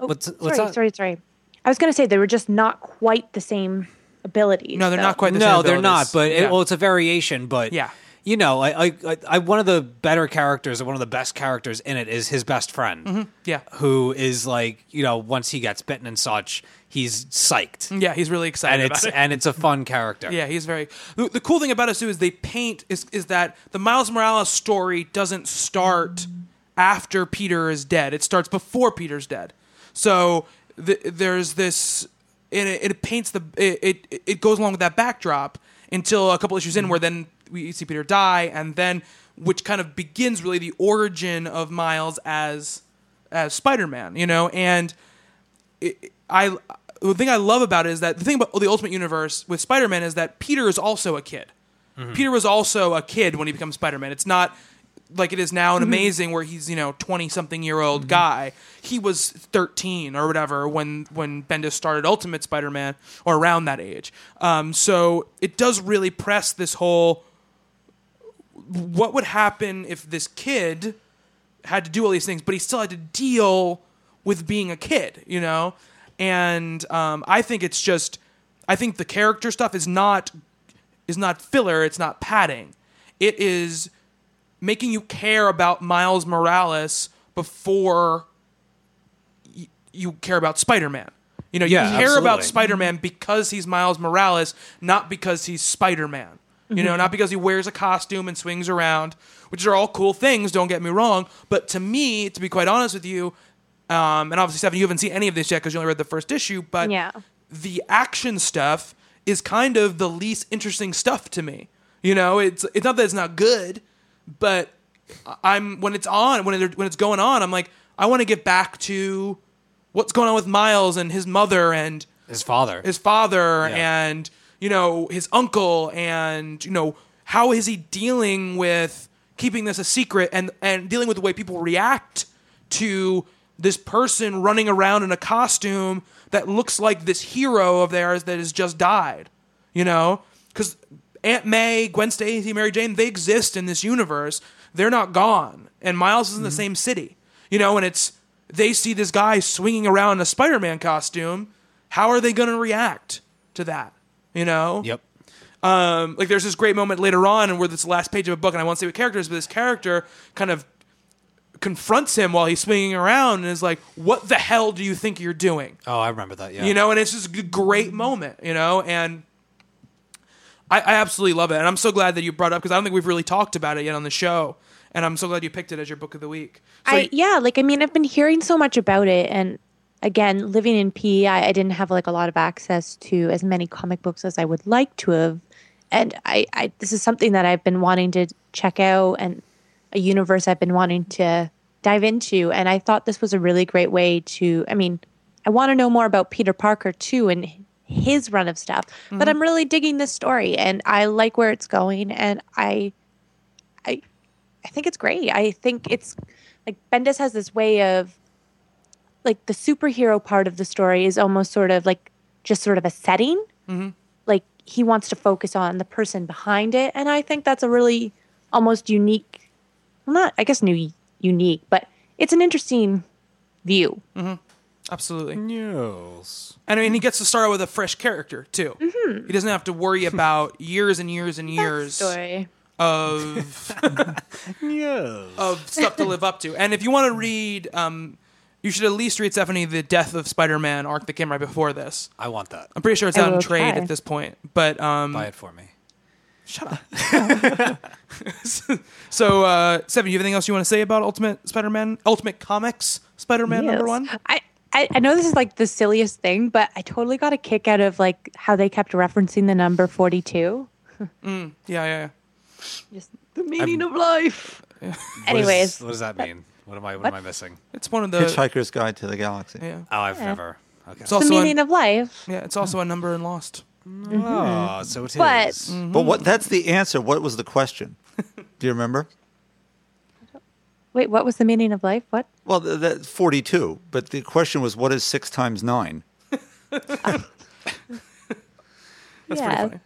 oh, what's- sorry what's that? sorry sorry i was going to say they were just not quite the same abilities No, they're though. not quite the same. no, they're not. But it, Yeah. well, it's a variation. But Yeah. You know, I, I, I, I, one of the better characters, or one of the best characters in it, is his best friend. Mm-hmm. yeah. who is like you know once he gets bitten and such he's psyched mm, Yeah, he's really excited and about it's it. and it's a fun character Yeah, he's very. The, the cool thing about us too is they paint is is that the Miles Morales story doesn't start after Peter is dead. It starts before Peter's dead. So th- there's this, and it, it paints the it, it it goes along with that backdrop until a couple issues in, mm-hmm. where then we see Peter die, and then which kind of begins really the origin of Miles as as Spider Man. You know, and it, I the thing I love about it is that the thing about the Ultimate Universe with Spider Man is that Peter is also a kid. Mm-hmm. Peter was also a kid when he becomes Spider Man. It's not like it is now an mm-hmm. amazing where he's you know twenty something year old mm-hmm. guy. He was thirteen or whatever when when Bendis started Ultimate Spider Man or around that age. Um, so it does really press this whole what would happen if this kid had to do all these things, but he still had to deal with being a kid, you know? And um, I think it's just, I think the character stuff is not is not filler. It's not padding. It is making you care about Miles Morales before y- you care about Spider-Man. You know, you Yeah, care about. Spider-Man because he's Miles Morales, not because he's Spider-Man. You know, not because he wears a costume and swings around, which are all cool things. Don't get me wrong, but to me, to be quite honest with you, um, and obviously, Stephen, you haven't seen any of this yet because you only read the first issue. But Yeah. the action stuff is kind of the least interesting stuff to me. You know, it's it's not that it's not good, but I'm when it's on when it, when it's going on, I'm like I want to get back to what's going on with Miles and his mother and His father. his father Yeah. and you know his uncle and you know how is he dealing with keeping this a secret and and dealing with the way people react to this person running around in a costume that looks like this hero of theirs that has just died you know? Because aunt may gwen stacy mary jane they exist in this universe. They're not gone. And miles is in the mm-hmm. same city you know and it's they see this guy swinging around in a spider-man costume. How are they going to react to that you know yep. um, like there's this great moment later on and where this last page of a book and i won't say what character it is but this character kind of confronts him while he's swinging around and is like what the hell do you think you're doing Oh, I remember that. Yeah. you know, and it's just a great moment, you know, and I, I absolutely love it, and I'm so glad that you brought it up because I don't think we've really talked about it yet on the show, and I'm so glad you picked it as your book of the week. So I yeah, like I mean, I've been hearing so much about it, and again, living in PE, I, didn't have like a lot of access to as many comic books as I would like to have, and I, I this is something that I've been wanting to check out, and a universe I've been wanting to dive into, and I thought this was a really great way to. I mean, I want to know more about Peter Parker too, and his run of stuff, but mm-hmm. I'm really digging this story, and I like where it's going, and I. I I think it's great. I think it's like Bendis has this way of like the superhero part of the story is almost sort of like just sort of a setting. Like he wants to focus on the person behind it, and I think that's a really almost unique. Well, not I guess new unique, but it's an interesting view. absolutely, Yes. and I mean, he gets to start out with a fresh character too. Mm-hmm. He doesn't have to worry about years and years and years Story. of Yes. of stuff to live up to. And if you want to read, um, you should at least read Stephanie the Death of Spider-Man arc that came right before this. I want that. I'm pretty sure it's I out in will trade try. at this point, but um, Buy it for me. Shut up. so, uh, Seven, you have anything else you want to say about Ultimate Spider-Man, Ultimate Comics Spider-Man number Yes. one? I, I, I know this is like the silliest thing, but I totally got a kick out of like how they kept referencing the number 42. Yeah, yeah, yeah. Just the meaning of life. What is- Anyways, what does that mean? What am I? What, am I missing? It's one of the. Hitchhiker's Guide to the Galaxy. Yeah, Oh, I've never. Okay. it's the also meaning a, of life. yeah, it's also a number in Lost. Oh, so it is. But- But what? That's the answer. What was the question? Do you remember? Wait, what was the meaning of life? What? Well, th- that's 42. But the question was, what is six times nine? That's Yeah. pretty funny.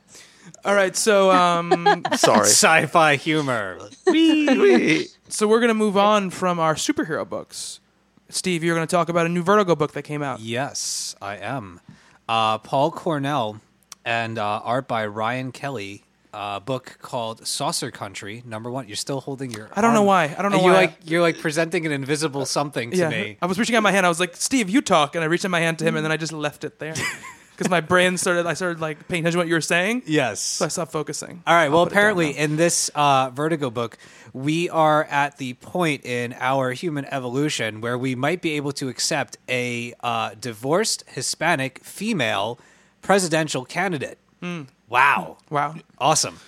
All right, so um, Sorry. Sci-fi humor. Wee. So we're gonna move on from our superhero books. Steve, you're gonna talk about a new Vertigo book that came out. Yes, I am. Uh, Paul Cornell and uh, art by Ryan Kelly. A book called Saucer Country, number one. You're still holding your. I don't know why. I don't know And why. like you're like presenting an invisible something to yeah, me. I was reaching out my hand. I was like, "Steve, you talk," and I reached out my hand to him, and then I just left it there because my brain started. I started like paying attention to what you were saying, Yes. so I stopped focusing. All right. Well, I'll down apparently, in this uh, Vertigo book, we are at the point in our human evolution where we might be able to accept a uh, divorced Hispanic female presidential candidate. Wow. wow. Awesome.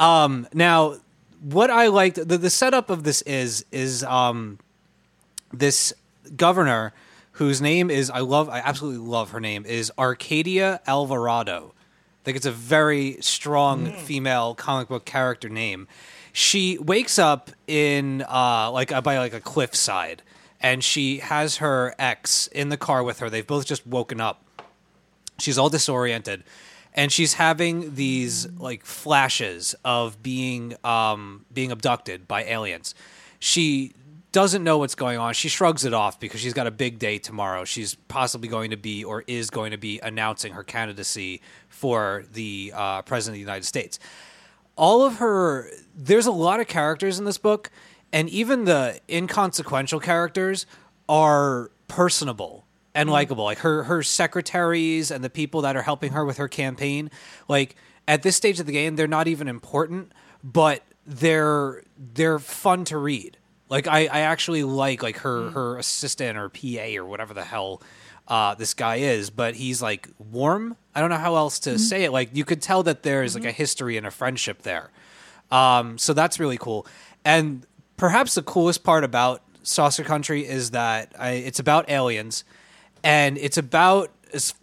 Um, now, what I liked the, the setup of this is is um, this governor whose name is I love I absolutely love her name is Arcadia Alvarado. I think it's a very strong female comic book character name. She wakes up in uh, like uh, by like a cliffside, and she has her ex in the car with her. They've both just woken up she's all disoriented and she's having these like flashes of being um being abducted by aliens she doesn't know what's going on. She shrugs it off because she's got a big day tomorrow. She's possibly going to be or is going to be announcing her candidacy for the uh, president of the United States. All of her, there's a lot of characters in this book, and even the inconsequential characters are personable and likable. Like her her secretaries and the people that are helping her with her campaign. Like at this stage of the game, they're not even important, but they're they're fun to read. Like I, I actually like like her her assistant or PA or whatever the hell uh, this guy is, but he's like warm. I don't know how else to say it. Like you could tell that there's like a history and a friendship there. Um, so that's really cool. And perhaps the coolest part about Saucer Country is that I, it's about aliens, and it's about as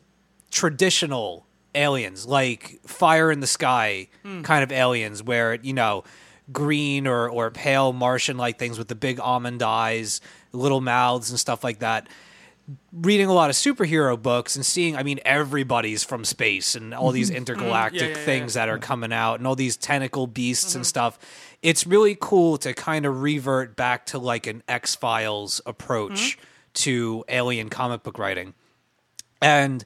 traditional aliens, like fire in the sky kind of aliens, where you know green or or pale Martian like things with the big almond eyes, little mouths, and stuff like that. Reading a lot of superhero books and seeing, I mean, everybody's from space and all these mm-hmm. intergalactic Yeah, yeah, yeah, things that are mm-hmm. coming out and all these tentacle beasts and mm-hmm. stuff. It's really cool to kind of revert back to like an X Files approach to alien comic book writing. And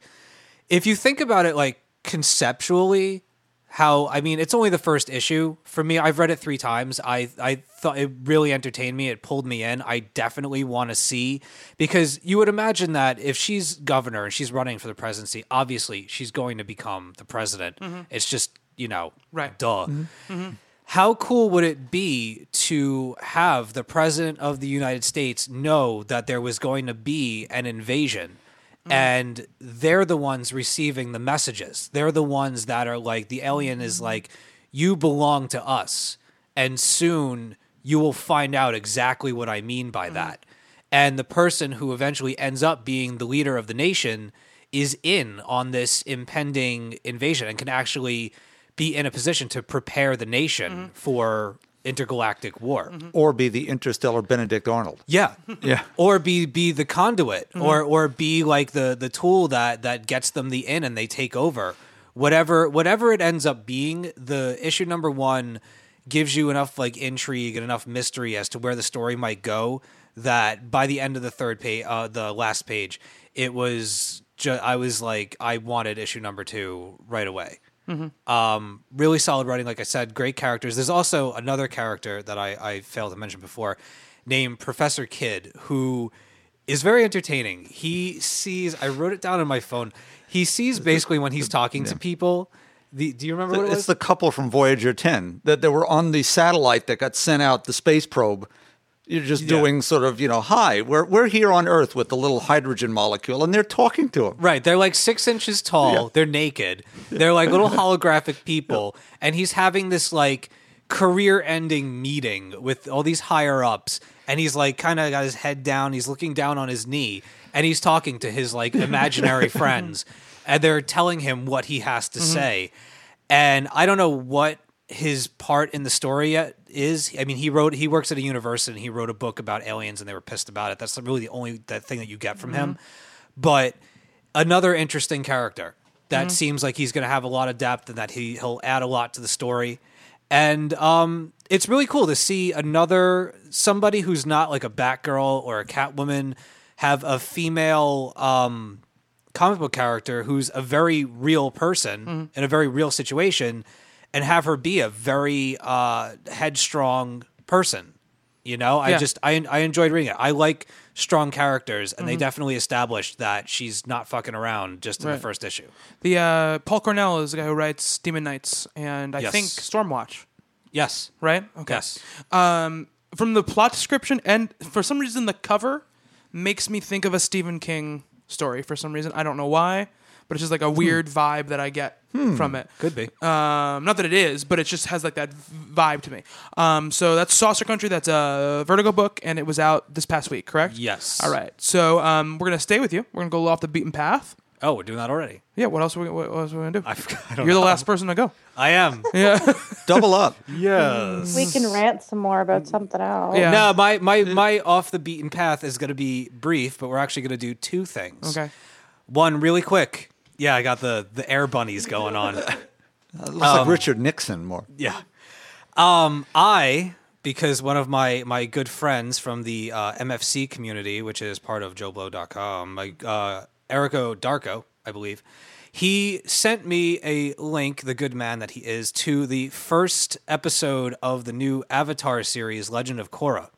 if you think about it like conceptually, how I mean, it's only the first issue for me. I've read it three times. I I thought it really entertained me. It pulled me in. I definitely want to see because you would imagine that if she's governor and she's running for the presidency, obviously she's going to become the president. Mm-hmm. It's just you know, Right. Duh. Mm-hmm. Mm-hmm. How cool would it be to have the president of the United States know that there was going to be an invasion? Mm-hmm. And they're the ones receiving the messages. They're the ones that are like, the alien is mm-hmm. like, you belong to us. And soon you will find out exactly what I mean by mm-hmm. that. And the person who eventually ends up being the leader of the nation is in on this impending invasion and can actually be in a position to prepare the nation for intergalactic war. Or be the interstellar Benedict Arnold. Yeah. Yeah. Or be be the conduit or or be like the the tool that that gets them the in and they take over. Whatever whatever it ends up being, the issue number 1 gives you enough like intrigue and enough mystery as to where the story might go that by the end of the third page uh the last page, it was ju- I was like I wanted issue number 2 right away. Um, really solid writing, like I said, great characters. There's also another character that I, I failed to mention before, named Professor Kidd, who is very entertaining. He sees, I wrote it down on my phone. He sees basically when he's talking to people. The, do you remember what it It's the couple from Voyager 10 that they were on the satellite that got sent out, the space probe. You're just doing sort of, you know, hi, we're, we're here on Earth with the little hydrogen molecule, and they're talking to him. Right. They're like six inches tall. Yeah. They're naked. They're like little holographic people. And he's having this like career ending meeting with all these higher ups. And he's like kind of got his head down. He's looking down on his knee and he's talking to his like imaginary friends. And they're telling him what he has to mm-hmm. say. And I don't know what his part in the story yet is. I mean, he wrote he works at a university and he wrote a book about aliens and they were pissed about it. That's really the only that thing that you get from him. But another interesting character that seems like he's going to have a lot of depth and that he he'll add a lot to the story. And um, it's really cool to see another somebody who's not like a Batgirl or a Catwoman have a female um, comic book character who's a very real person in a very real situation, and have her be a very uh, headstrong person. You know, I Yeah. just I I enjoyed reading it. I like strong characters, and they definitely established that she's not fucking around just in Right. the first issue. The uh, Paul Cornell is the guy who writes Demon Knights and I Yes. think Stormwatch, Yes. right? Okay. Yes. Um, from the plot description and for some reason the cover makes me think of a Stephen King story. For some reason, I don't know why, but it's just like a weird vibe that I get from it. Could be. Um, not that it is, but it just has like that v- vibe to me. Um, so that's Saucer Country. That's a Vertigo book, and it was out this past week, correct? Yes. All right. So um, we're gonna stay with you. We're gonna go off the beaten path. Oh, we're doing that already. Yeah. What else? Are we, what else are we gonna do? I, I don't You're the know. last person to go. I am. Yeah. Double up. yes. We can rant some more about something else. Yeah. No, my my my off the beaten path is going to be brief, but we're actually going to do two things. okay. One really quick. Yeah, I got the the air bunnies going on. It looks like Richard Nixon more. Yeah. Um, I because one of my my good friends from the uh, MFC community, which is part of JoeBlow.com, my uh, Erico Darko, I believe, he sent me a link, the good man that he is, to the first episode of the new Avatar series, Legend of Korra.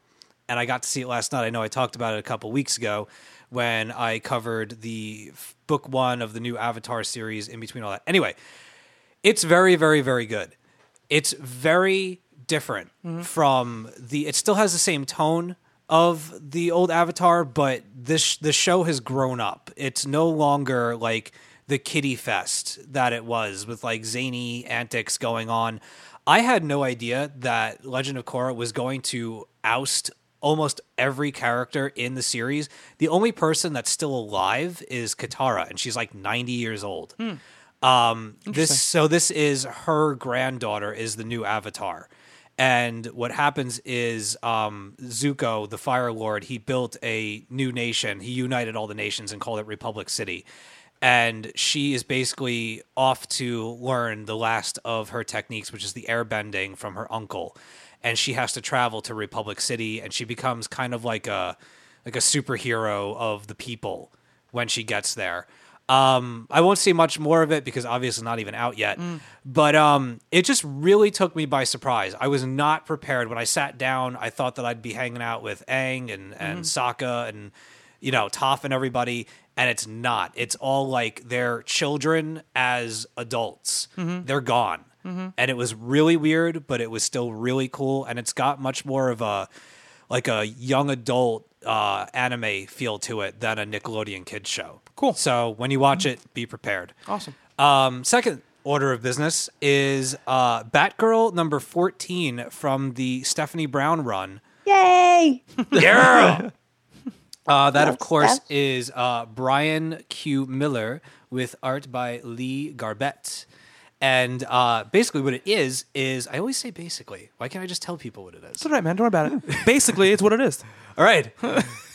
And I got to see it last night. I know I talked about it a couple weeks ago when I covered the f- book one of the new Avatar series in between all that. Anyway, it's very, very, very good. It's very different mm-hmm. from the. It still has the same tone of the old Avatar, but this the show has grown up. It's no longer like the kiddie fest that it was with like zany antics going on. I had no idea that Legend of Korra was going to oust almost every character in the series. The only person that's still alive is Katara, and she's like 90 years old. Um, this so this is her granddaughter is the new Avatar, and what happens is um, Zuko, the Fire Lord, he built a new nation. He united all the nations and called it Republic City. And she is basically off to learn the last of her techniques, which is the airbending from her uncle. And she has to travel to Republic City, and she becomes kind of like a like a superhero of the people when she gets there. Um, I won't see much more of it because obviously not even out yet. But um, it just really took me by surprise. I was not prepared when I sat down. I thought that I'd be hanging out with Aang and and Sokka and you know Toph and everybody, and it's not. It's all like their children as adults. They're gone, and it was really weird, but it was still really cool. And it's got much more of a like a young adult uh, anime feel to it than a Nickelodeon kids show. Cool. So when you watch it, be prepared. Awesome. Um, second order of business is uh, Batgirl number 14 from the Stephanie Brown run. Yay! Girl! Uh, that, of course, is uh, Brian Q. Miller with art by Lee Garbett. And uh, basically, what it is, is I always say basically. Why can't I just tell people what it is? It's all right, man. Don't worry about it. Basically, it's what it is. All right.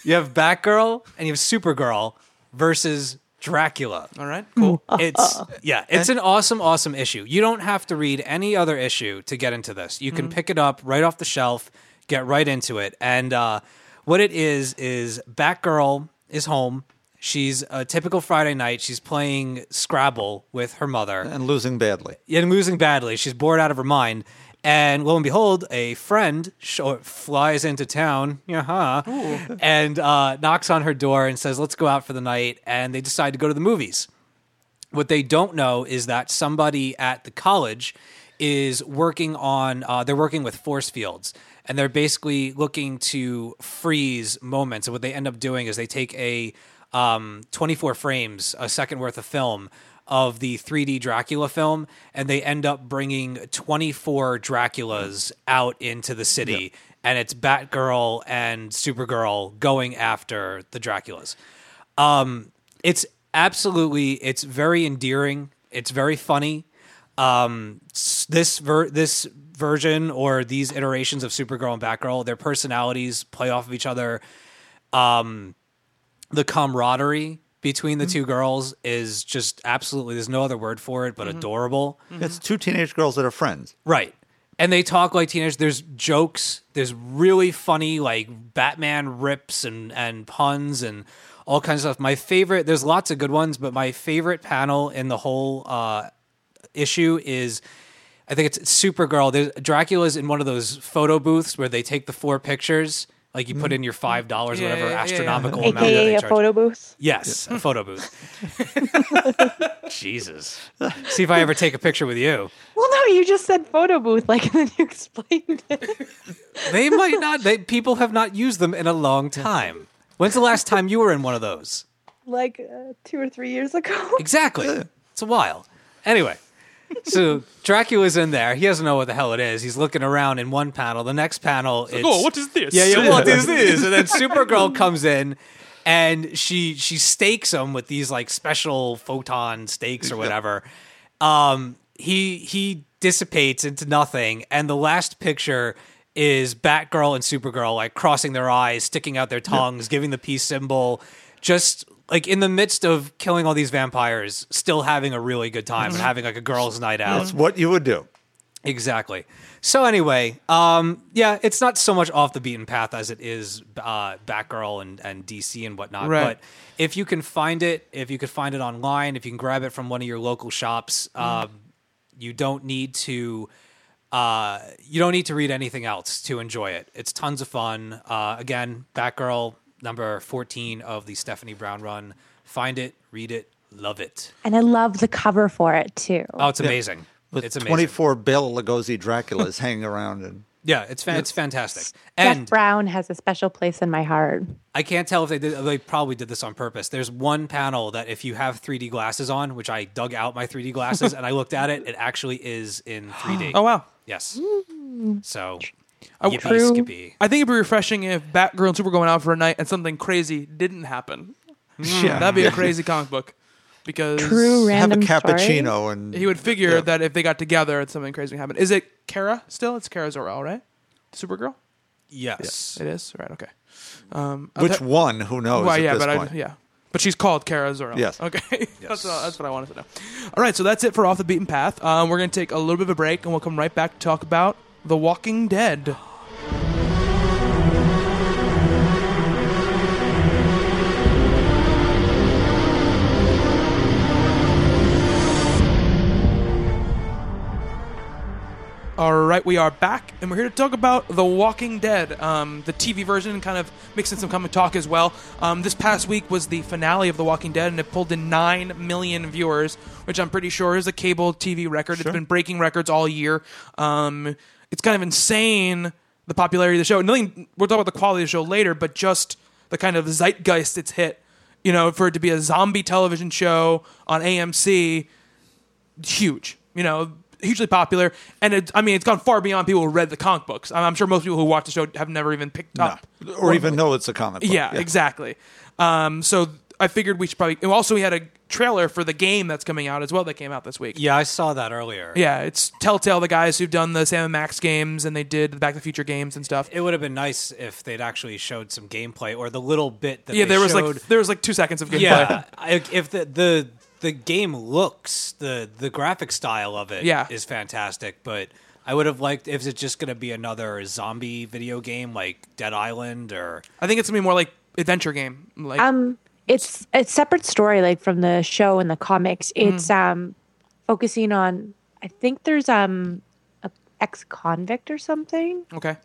you have Batgirl and you have Supergirl versus Dracula. All right. Cool. It's yeah, it's an awesome, awesome issue. You don't have to read any other issue to get into this. You can pick it up right off the shelf, get right into it. And uh, what it is is Batgirl is home. She's a typical Friday night. She's playing Scrabble with her mother and losing badly. and losing badly. She's bored out of her mind. And lo and behold, a friend sh- flies into town, yeah, and uh, knocks on her door and says, "Let's go out for the night." And they decide to go to the movies. What they don't know is that somebody at the college is working on. Uh, they're working with force fields, and they're basically looking to freeze moments. And what they end up doing is they take a um, 24 frames, a second worth of film of the 3D Dracula film, and they end up bringing 24 Draculas out into the city. And it's Batgirl and Supergirl going after the Draculas. Um, it's absolutely, it's very endearing. It's very funny. Um, this ver- this version or these iterations of Supergirl and Batgirl, their personalities play off of each other. Um, the camaraderie between the mm-hmm. two girls is just absolutely there's no other word for it but mm-hmm. adorable. Mm-hmm. It's two teenage girls that are friends. Right. And they talk like teenagers. There's jokes. There's really funny like Batman rips and and puns and all kinds of stuff. My favorite. There's lots of good ones, but my favorite panel in the whole uh, issue is. I think it's Supergirl. There's, Dracula's in one of those photo booths where they take the four pictures, like you put in your five dollars, Yeah, whatever yeah, yeah, yeah. astronomical amount that AKA they a charge. photo booth. Yes, a photo booth. Jesus. See if I ever take a picture with you. Well, no, you just said photo booth, like, and then you explained it. They might not. They people have not used them in a long time. When's the last time you were in one of those? like uh, two or three years ago. Exactly. It's a while. Anyway, so Dracula's in there. He doesn't know what the hell it is. He's looking around in one panel. The next panel, it's oh, what is this? Yeah, yeah. What is this? And then Supergirl comes in, and she she stakes him with these like special photon stakes or whatever. Um, he he dissipates into nothing, and the last picture is Batgirl and Supergirl like crossing their eyes, sticking out their tongues, giving the peace symbol, just like in the midst of killing all these vampires, still having a really good time and having like a girls' night out. That's what you would do. Exactly. So anyway, um, yeah, it's not so much off the beaten path as it is uh, Batgirl and, and DC and whatnot. Right. But if you can find it, if you could find it online, if you can grab it from one of your local shops, um, you don't need to. Uh, you don't need to read anything else to enjoy it. It's tons of fun. Uh, again, Batgirl number fourteen of the Stephanie Brown run. Find it, read it, love it. And I love the cover for it too. Oh, it's amazing. With it's amazing. 24 Bela Lugosi Draculas hanging around. And Yeah, it's fan- it's fantastic. Jeff And Brown has a special place in my heart. I can't tell if they did. They probably did this on purpose. There's one panel that if you have 3D glasses on, which I dug out my 3D glasses and I looked at it, it actually is in 3D. Oh wow. Yes. Mm-hmm. So, I- yippee True. skippy. I think it'd be refreshing if Batgirl and Super going out for a night and something crazy didn't happen. yeah, That'd be a crazy comic book because True have a random story. cappuccino and he would figure Yeah. that if they got together, and something crazy would happen. Is it Kara still? It's Kara Zor-El, right? Supergirl. Yes. It is right. Okay. Um, which okay. one? Who knows? Well, at yeah, this but point. I, yeah, but she's called Kara Zor-El. Yes. Okay. that's, what, that's what I wanted to know. All right, so that's it for off the beaten path. Um, we're gonna take a little bit of a break, and we'll come right back to talk about The Walking Dead. All right, we are back, and we're here to talk about The Walking Dead, um, the TV version, and kind of mix in some comic talk as well. Um, this past week was the finale of The Walking Dead, and it pulled in 9 million viewers, which I'm pretty sure is a cable TV record. It's been breaking records all year. Um, it's kind of insane, the popularity of the show. Nothing, we'll talk about the quality of the show later, but just the kind of zeitgeist it's hit. You know, for it to be a zombie television show on AMC, huge. You know, hugely popular, and it, I mean, it's gone far beyond people who read the comic books. I'm I'm sure most people who watch the show have never even picked up, or even know it's a comic book. Yeah, exactly. Um, so I figured we should probably. Also, we had a trailer for the game that's coming out as well. That came out this week. Yeah, I saw that earlier. Yeah, it's Telltale, the guys who've done the Sam and Max games, and they did the Back to the Future games and stuff. It would have been nice if they'd actually showed some gameplay or the little bit that yeah, they there was showed. like there was like two seconds of gameplay. yeah, if the the the game looks the the graphic style of it Yeah. is fantastic, but I would have liked if it's just going to be another zombie video game like Dead Island or I think it's gonna be more like adventure game. Like Um, it's a separate story, like from the show and the comics. It's um, focusing on. I think there's um, a ex-convict or something okay,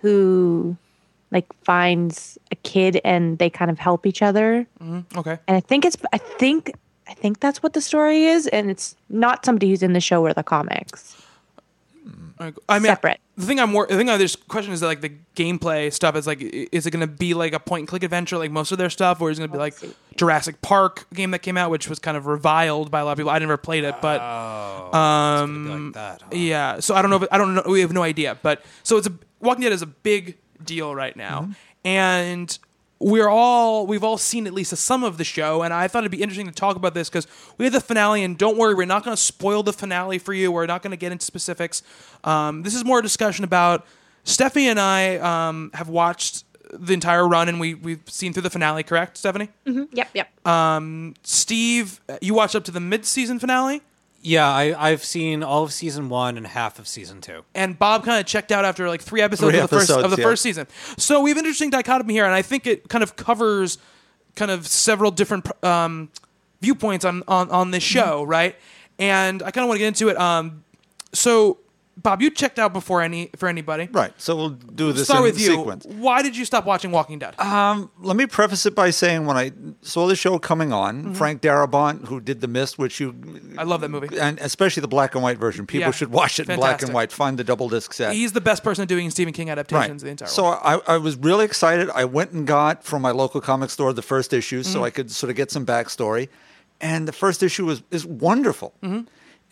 who like finds a kid and they kind of help each other. okay. And I think it's. I think. I think that's what the story is, and it's not somebody who's in the show or the comics. I mean, Separate. The thing I'm more, the thing I this question is that like the gameplay stuff is like, is it going to be like a point and click adventure like most of their stuff, or is it going to be like Jurassic Park game that came out, which was kind of reviled by a lot of people. I never played it, but something Um, like that. huh? yeah. So I don't know. If, I don't know. We have no idea. But so it's a Walking Dead is a big deal right now, and we're all we've all seen at least some of the show. And I thought it'd be interesting to talk about this because we had the finale, and don't worry, we're not going to spoil the finale for you. We're not going to get into specifics. Um, this is more a discussion about Stephanie and I um, have watched the entire run, and we we've seen through the finale. Correct, Stephanie? Yep. Yep. Steve, you watched up to the mid-season finale. Yeah, I, I've seen all of season one and half of season two. and Bob kind of checked out after like three episodes Three of the first episodes, of the yeah. first season. So we have an interesting dichotomy here, and I think it kind of covers kind of several different um, viewpoints on on on this Mm-hmm. show, right? And I kind of want to get into it. Um, so Bob, you checked out before any for anybody. Right. So we'll do this Start in with you. sequence. Why did you stop watching Walking Dead? Um, let me preface it by saying when I saw the show coming on, Mm-hmm. Frank Darabont, who did The Mist, which you I love that movie. and especially the black and white version. People Yeah. should watch it in black and white. Find the double disc set. He's the best person doing Stephen King adaptations of the entire So. I, I was really excited. I went and got from my local comic store the first issue Mm-hmm. so I could sort of get some backstory. And the first issue was is wonderful. Mm-hmm.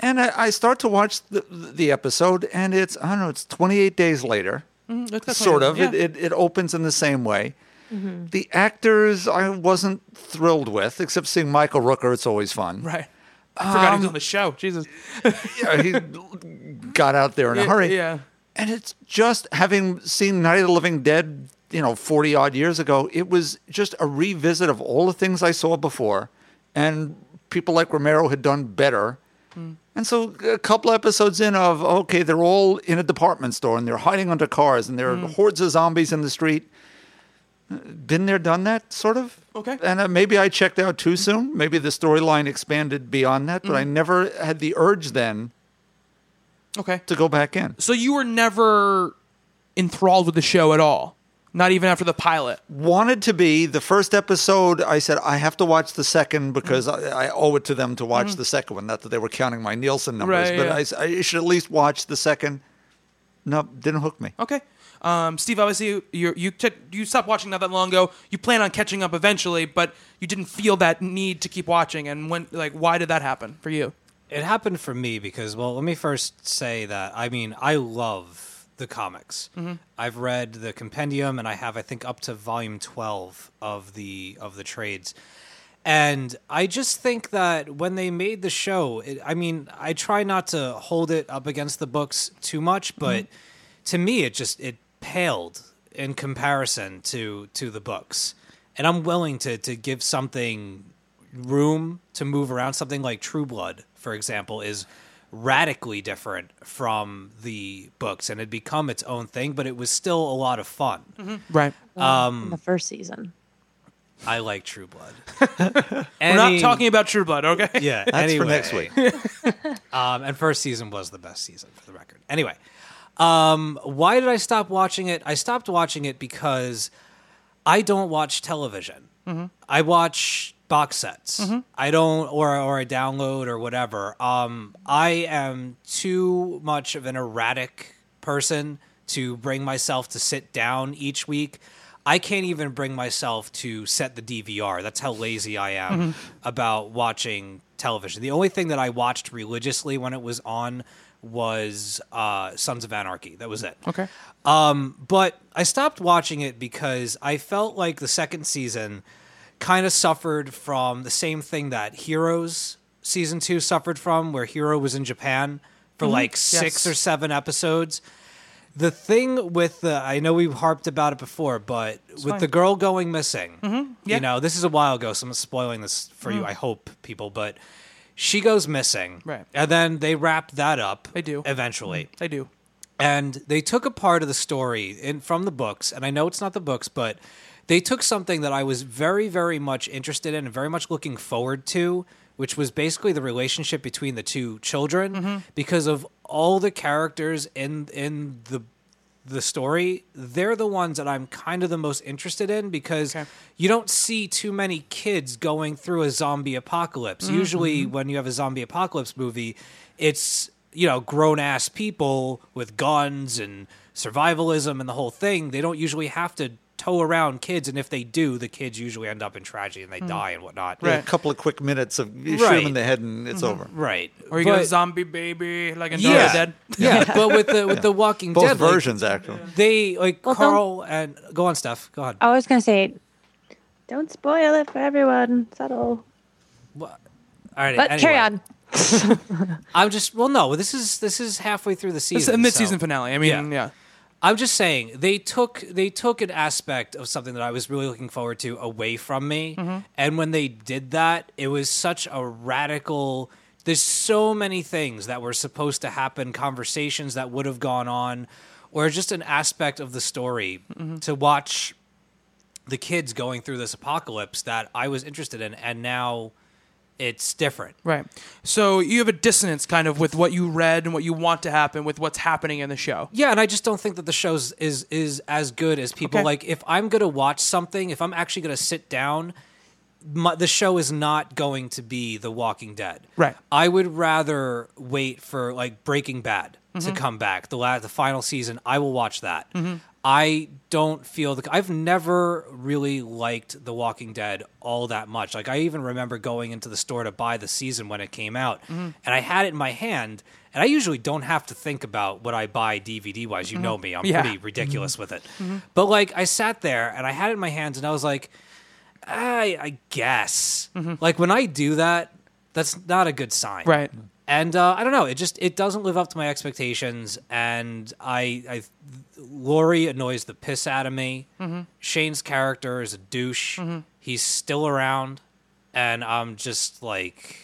And I, I start to watch the, the episode, and it's, I don't know, it's 28 days later. Mm-hmm. That's sort of. yeah. It, it, it opens in the same way. Mm-hmm. The actors I wasn't thrilled with, except seeing Michael Rooker. It's always fun. right. I forgot he Um, was on the show. Jesus. Yeah, he got out there in a hurry. Yeah. And it's just having seen Night of the Living Dead, you know, 40 odd years ago, it was just a revisit of all the things I saw before. And people like Romero had done better. And And so a couple episodes in of okay, they're all in a department store and they're hiding under cars and there are Mm. hordes of zombies in the street. Been there, done that, sort of. Okay. And uh, maybe I checked out too soon. Maybe the storyline expanded beyond that, but I Mm. never had the urge then Okay. to go back in. So you were never enthralled with the show at all, not even after the pilot. Wanted to be the first episode. I said I have to watch the second because Mm. I, I owe it to them to watch the second one. Not that they were counting my Nielsen numbers, Right, but yeah. I s- I, should at least watch the second. No, didn't hook me. Okay. Um, Steve, obviously you you t- you stopped watching not that long ago. You plan on catching up eventually, but you didn't feel that need to keep watching. And when, like, why did that happen for you? It happened for me because, well, let me first say that I mean, I love the comics. I've read the compendium, and I have, I think, up to volume twelve of the of the trades. And I just think that when they made the show, it, I mean, I try not to hold it up against the books too much, mm-hmm. but to me, it just it paled in comparison to to the books. And I'm willing to to give something room to move around. Something like True Blood, for example, is radically different from the books, and it become its own thing. But it was still a lot of fun. Right. in the first season. I like True Blood. We're not talking about True Blood, okay? Yeah, That's anyway. for next week. Um, and first season was the best season for the record. Anyway, um, why did I stop watching it? I stopped watching it because I don't watch television. I watch box sets. I don't, or or I download or whatever. Um, I am too much of an erratic person to bring myself to sit down each week. I can't even bring myself to set the DVR. That's how lazy I am about watching television. The only thing that I watched religiously when it was on was uh, Sons of Anarchy. That was it. Okay. Um, but I stopped watching it because I felt like the second season kind of suffered from the same thing that Heroes season two suffered from, where Hiro was in Japan for mm-hmm. like six Yes. or seven episodes. The thing with the, I know we've harped about it before, but with the girl going missing, Yeah. you know, this is a while ago, so I'm spoiling this for you, mm. I hope, people, but she goes missing. Right. And then they wrap that up. They do. Eventually mm-hmm. I do. and they took a part of the story in from the books and i know it's not the books but they took something that i was very very much interested in and very much looking forward to which was basically the relationship between the two children mm-hmm. because of all the characters in in the the story they're the ones that i'm kind of the most interested in because Okay. you don't see too many kids going through a zombie apocalypse. Mm-hmm, usually mm-hmm. when you have a zombie apocalypse movie it's you know grown ass people with guns and survivalism and the whole thing. They don't usually have to tow around kids and if they do the kids usually end up in tragedy and they die and whatnot Yeah, a couple of quick minutes of you shoot Right. him in the head and it's over. Right Mm-hmm. you get a zombie baby like in Dawn yeah the Dead. yeah but with the with the walking Both dead like, versions, actually. they like Well, carl and go on steph go on I was gonna say, don't spoil it for everyone. Subtle, all right but carry on. i'm just well no this is this is halfway through the It's season a mid-season so- finale. I mean, Yeah. I'm just saying they took they took an aspect of something that I was really looking forward to away from me, mm-hmm. and when they did that, it was such a radical. There's so many things that were supposed to happen, conversations that would have gone on, or just an aspect of the story mm-hmm. to watch the kids going through this apocalypse that I was interested in, and now it's different. Right. So you have a dissonance kind of with what you read and what you want to happen with what's happening in the show. Yeah, and I just don't think that the show's is is as good as people Okay. like. If I'm gonna watch something, if I'm actually gonna sit down, my, the show is not going to be The Walking Dead. Right. I would rather wait for like Breaking Bad Mm-hmm. to come back. The last, the final season, I will watch that. I don't feel the. I've never really liked The Walking Dead all that much. Like I even remember going into the store to buy the season when it came out, Mm-hmm. and I had it in my hand. And I usually don't have to think about what I buy DVD wise. You know me; I'm Mm-hmm. Yeah. pretty ridiculous with it. But like, I sat there and I had it in my hands, and I was like, I, I guess. Like when I do that, that's not a good sign, Right. And uh, I don't know. It just it doesn't live up to my expectations, and I, I Lori annoys the piss out of me. Shane's character is a douche. He's still around, and I'm just like,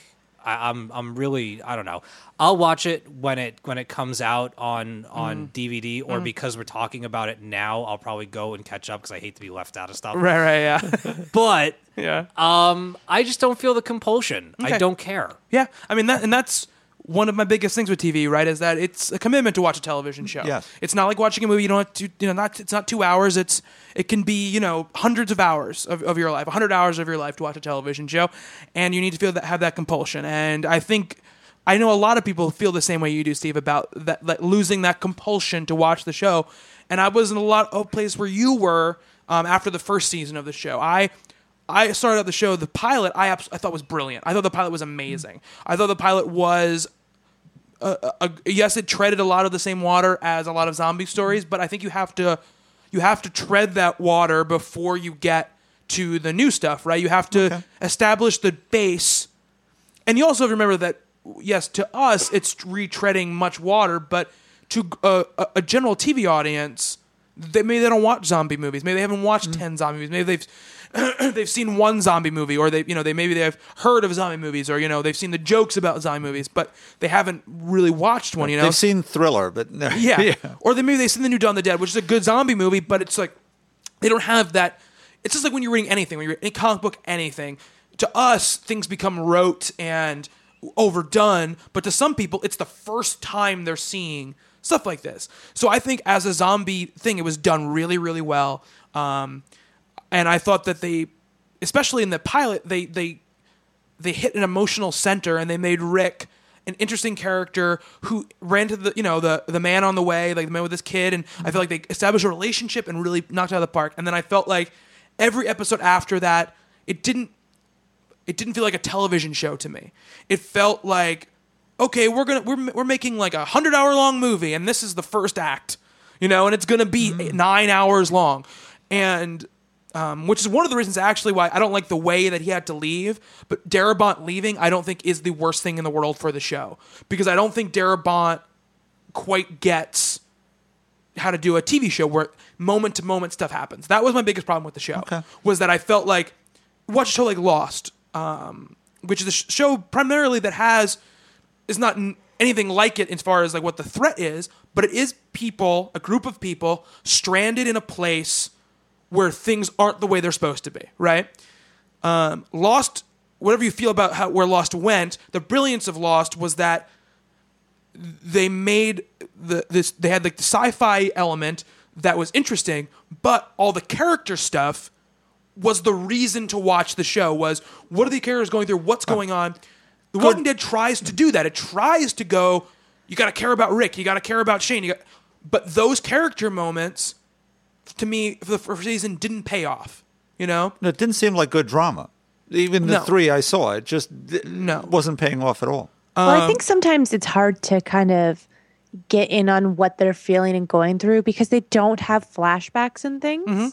I, I'm I'm really I don't know. I'll watch it when it when it comes out on on DVD, or because we're talking about it now, I'll probably go and catch up because I hate to be left out of stuff. Right, right, yeah, But yeah, um, I just don't feel the compulsion. I don't care. yeah. I mean that, and that's one of my biggest things with TV, right? Is that it's a commitment to watch a television show. Yes. it's not like watching a movie. You don't have to, you know, not it's not two hours. It's it can be you know hundreds of hours of, of your life, hundred hours of your life to watch a television show, and you need to feel that have that compulsion. And I think. I know a lot of people feel the same way you do, Steve, about that, that losing that compulsion to watch the show. And I was in a lot of place where you were um, after the first season of the show. I I started out the show. The pilot I abs- I thought was brilliant. I thought the pilot was amazing. I thought the pilot was Uh, uh, a, a, yes, it treaded a lot of the same water as a lot of zombie stories, but I think you have to you have to tread that water before you get to the new stuff, right? You have to establish the base, and you also have to remember that yes, to us it's retreading much water, but to uh, a, a general TV audience, they maybe they don't watch zombie movies. Maybe they haven't watched mm. ten zombie movies. Maybe they've they've seen one zombie movie, or they you know they maybe they've heard of zombie movies, or you know they've seen the jokes about zombie movies, but they haven't really watched one. You know, They've seen Thriller, but no, yeah. Or they maybe they've seen the new Dawn of the Dead, which is a good zombie movie, but it's like they don't have that. It's just like when you're reading anything, when you're reading a comic book, anything. To us, things become rote and overdone, but to some people, it's the first time they're seeing stuff like this. So I think as a zombie thing, it was done really, really well. Um, and I thought that they, especially in the pilot, they they they hit an emotional center and they made Rick an interesting character who ran to the you know the the man on the way like the man with his kid. And I feel like they established a relationship and really knocked it out of the park. And then I felt like every episode after that it didn't it didn't feel like a television show to me. It felt like okay we're gonna we're, we're making like a hundred hour long movie and this is the first act you know and it's gonna be mm. nine hours long. And um, which is one of the reasons actually why I don't like the way that he had to leave. But Darabont leaving, I don't think is the worst thing in the world for the show because I don't think Darabont quite gets how to do a TV show where moment to moment stuff happens. That was my biggest problem with the show. Okay. Was that I felt like watch a show like Lost, um, which is a sh- show primarily that has is not n- anything like it as far as like what the threat is, but it is people, a group of people stranded in a place where things aren't the way they're supposed to be, right? Um, Lost, whatever you feel about how where Lost went, the brilliance of Lost was that they made the this they had like the sci-fi element that was interesting, but all the character stuff was the reason to watch the show was what are the characters going through, what's going on. The Walking Dead tries to do that. It tries to go, you got to care about Rick, you got to care about Shane, you got, but those character moments to me for the first season didn't pay off. You know, No, it didn't seem like good drama. Even the No. three I saw, it just d- No. wasn't paying off at all. Well, Um, I think sometimes it's hard to kind of get in on what they're feeling and going through because they don't have flashbacks and things. Mm-hmm.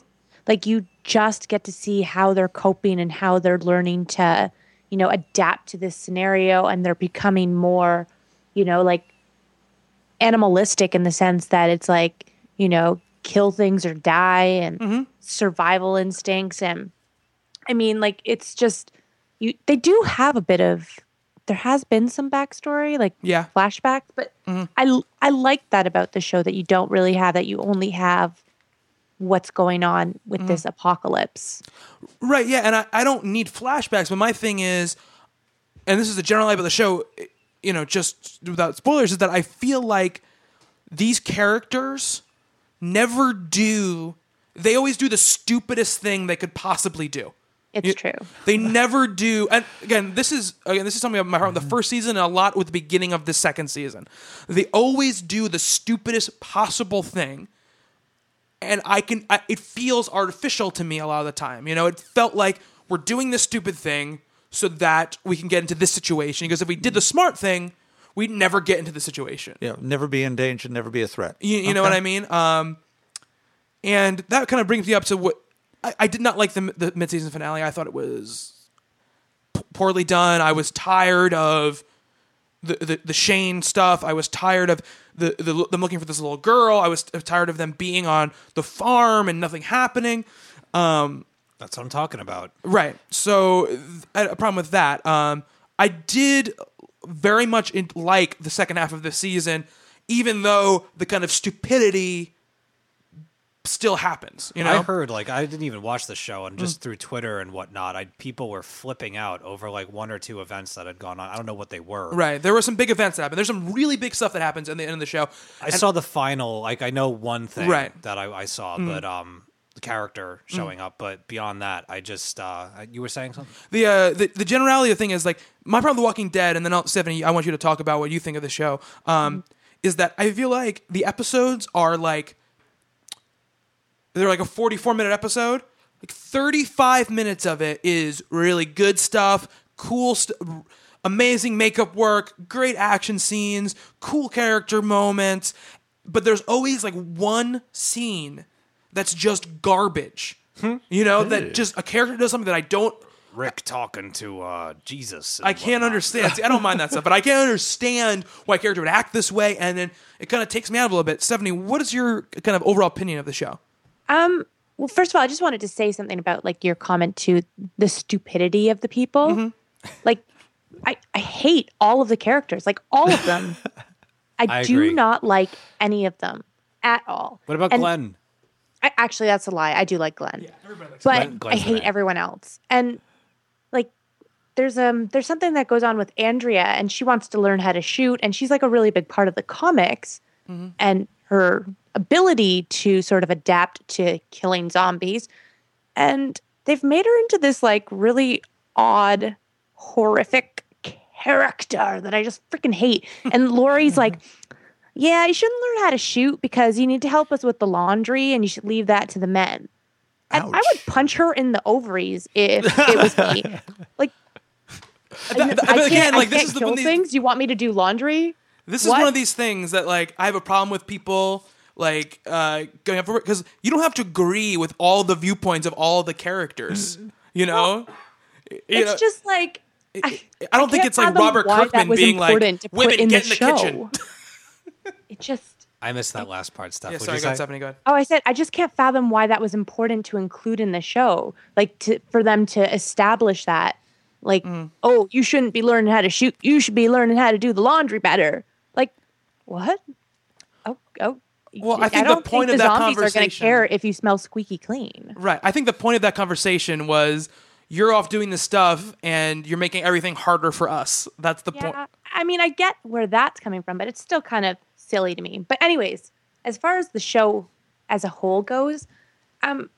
Like you just get to see how they're coping and how they're learning to, you know, adapt to this scenario and they're becoming more, you know, like animalistic in the sense that it's like, you know, kill things or die and Mm-hmm. survival instincts and I mean, like it's just you. They do have a bit of. There has been some backstory, like Yeah. flashbacks, but I I like that about the show that you don't really have. That you only have what's going on with this apocalypse. Right, yeah, and I, I don't need flashbacks, but my thing is, and this is the general idea of the show, you know, just without spoilers, is that I feel like these characters never do, they always do the stupidest thing they could possibly do. It's You- true. They never do, and again, this is again, this is something of my heart. The first season, and a lot with the beginning of the second season, they always do the stupidest possible thing, and I can. I, it feels artificial to me a lot of the time. You know, it felt like we're doing this stupid thing so that we can get into this situation. Because if we did the smart thing, we'd never get into the situation. Yeah, never be in danger, never be a threat. You, you know what I mean? Um, and that kind of brings me up to what I, I did not like the the mid-season finale. I thought it was p- poorly done. I was tired of the, the the Shane stuff. I was tired of the, the them looking for this little girl. I was tired of them being on the farm and nothing happening. That's what I'm talking about. Right. So th- I had a problem with that. Um, I did very much in, like the second half of the season, even though the kind of stupidity still happens. You know, I heard like I didn't even watch the show, and just through Twitter and whatnot, I people were flipping out over like one or two events that had gone on. I don't know what they were. right? There were some big events that happened. There's some really big stuff that happens in the end of the show. I saw the final. Like I know one thing Right. that I, I saw, but um, the character showing up. But beyond that, I just uh, you were saying something. the uh, the the generality of the thing is like my problem with The Walking Dead, and then I'll, Stephanie, I want you to talk about what you think of the show. Um, is that I feel like the episodes are like they're like a forty-four minute episode. Like thirty-five minutes of it is really good stuff, cool, st- amazing makeup work, great action scenes, cool character moments. But there's always like one scene that's just garbage. You know, that just a character does something that I don't Rick talking to uh, Jesus. and I can't whatnot. understand. See, I don't mind that stuff, but I can't understand why a character would act this way, and then it kind of takes me out of a little bit. Stephanie, what is your kind of overall opinion of the show? Um, well, first of all, I just wanted to say something about like your comment to the stupidity of the people. Mm-hmm. Like, I I hate all of the characters, like all of them. I, I do agree. not like any of them at all. What about And Glenn? I, actually, that's a lie. I do like Glenn, but Glenn- I hate everyone else. And like, there's um there's something that goes on with Andrea, and she wants to learn how to shoot, and she's like a really big part of the comics, and her ability to sort of adapt to killing zombies, and they've made her into this like really odd, horrific character that I just freaking hate. And Lori's like. Yeah, you shouldn't learn how to shoot because you need to help us with the laundry and you should leave that to the men. And I would punch her in the ovaries if it was me. Like, I, I but again, like, this is the- kill these- things. You want me to do laundry? This is What? one of these things that like I have a problem with people like uh, going up for because you don't have to agree with all the viewpoints of all the characters. You know, You It's know, just like I, I don't think it's like Robert Kirkman being like important to put women in get the in the show. kitchen. It just I missed that last part. Stuff. Yeah, What'd sorry, you go ahead, say? Stephanie. Go ahead. Oh, I said I just can't fathom why that was important to include in the show. Like to for them to establish that. Like, Mm. oh, you shouldn't be learning how to shoot. You should be learning how to do the laundry better. Like, what? Oh, oh. Well, I think the don't point think of the that zombies are going to conversation- care if you smell squeaky clean. Right. I think the point of that conversation was you're off doing this stuff and you're making everything harder for us. That's the point. I mean, I get where that's coming from, but it's still kind of silly to me. But anyways, as far as the show as a whole goes, um,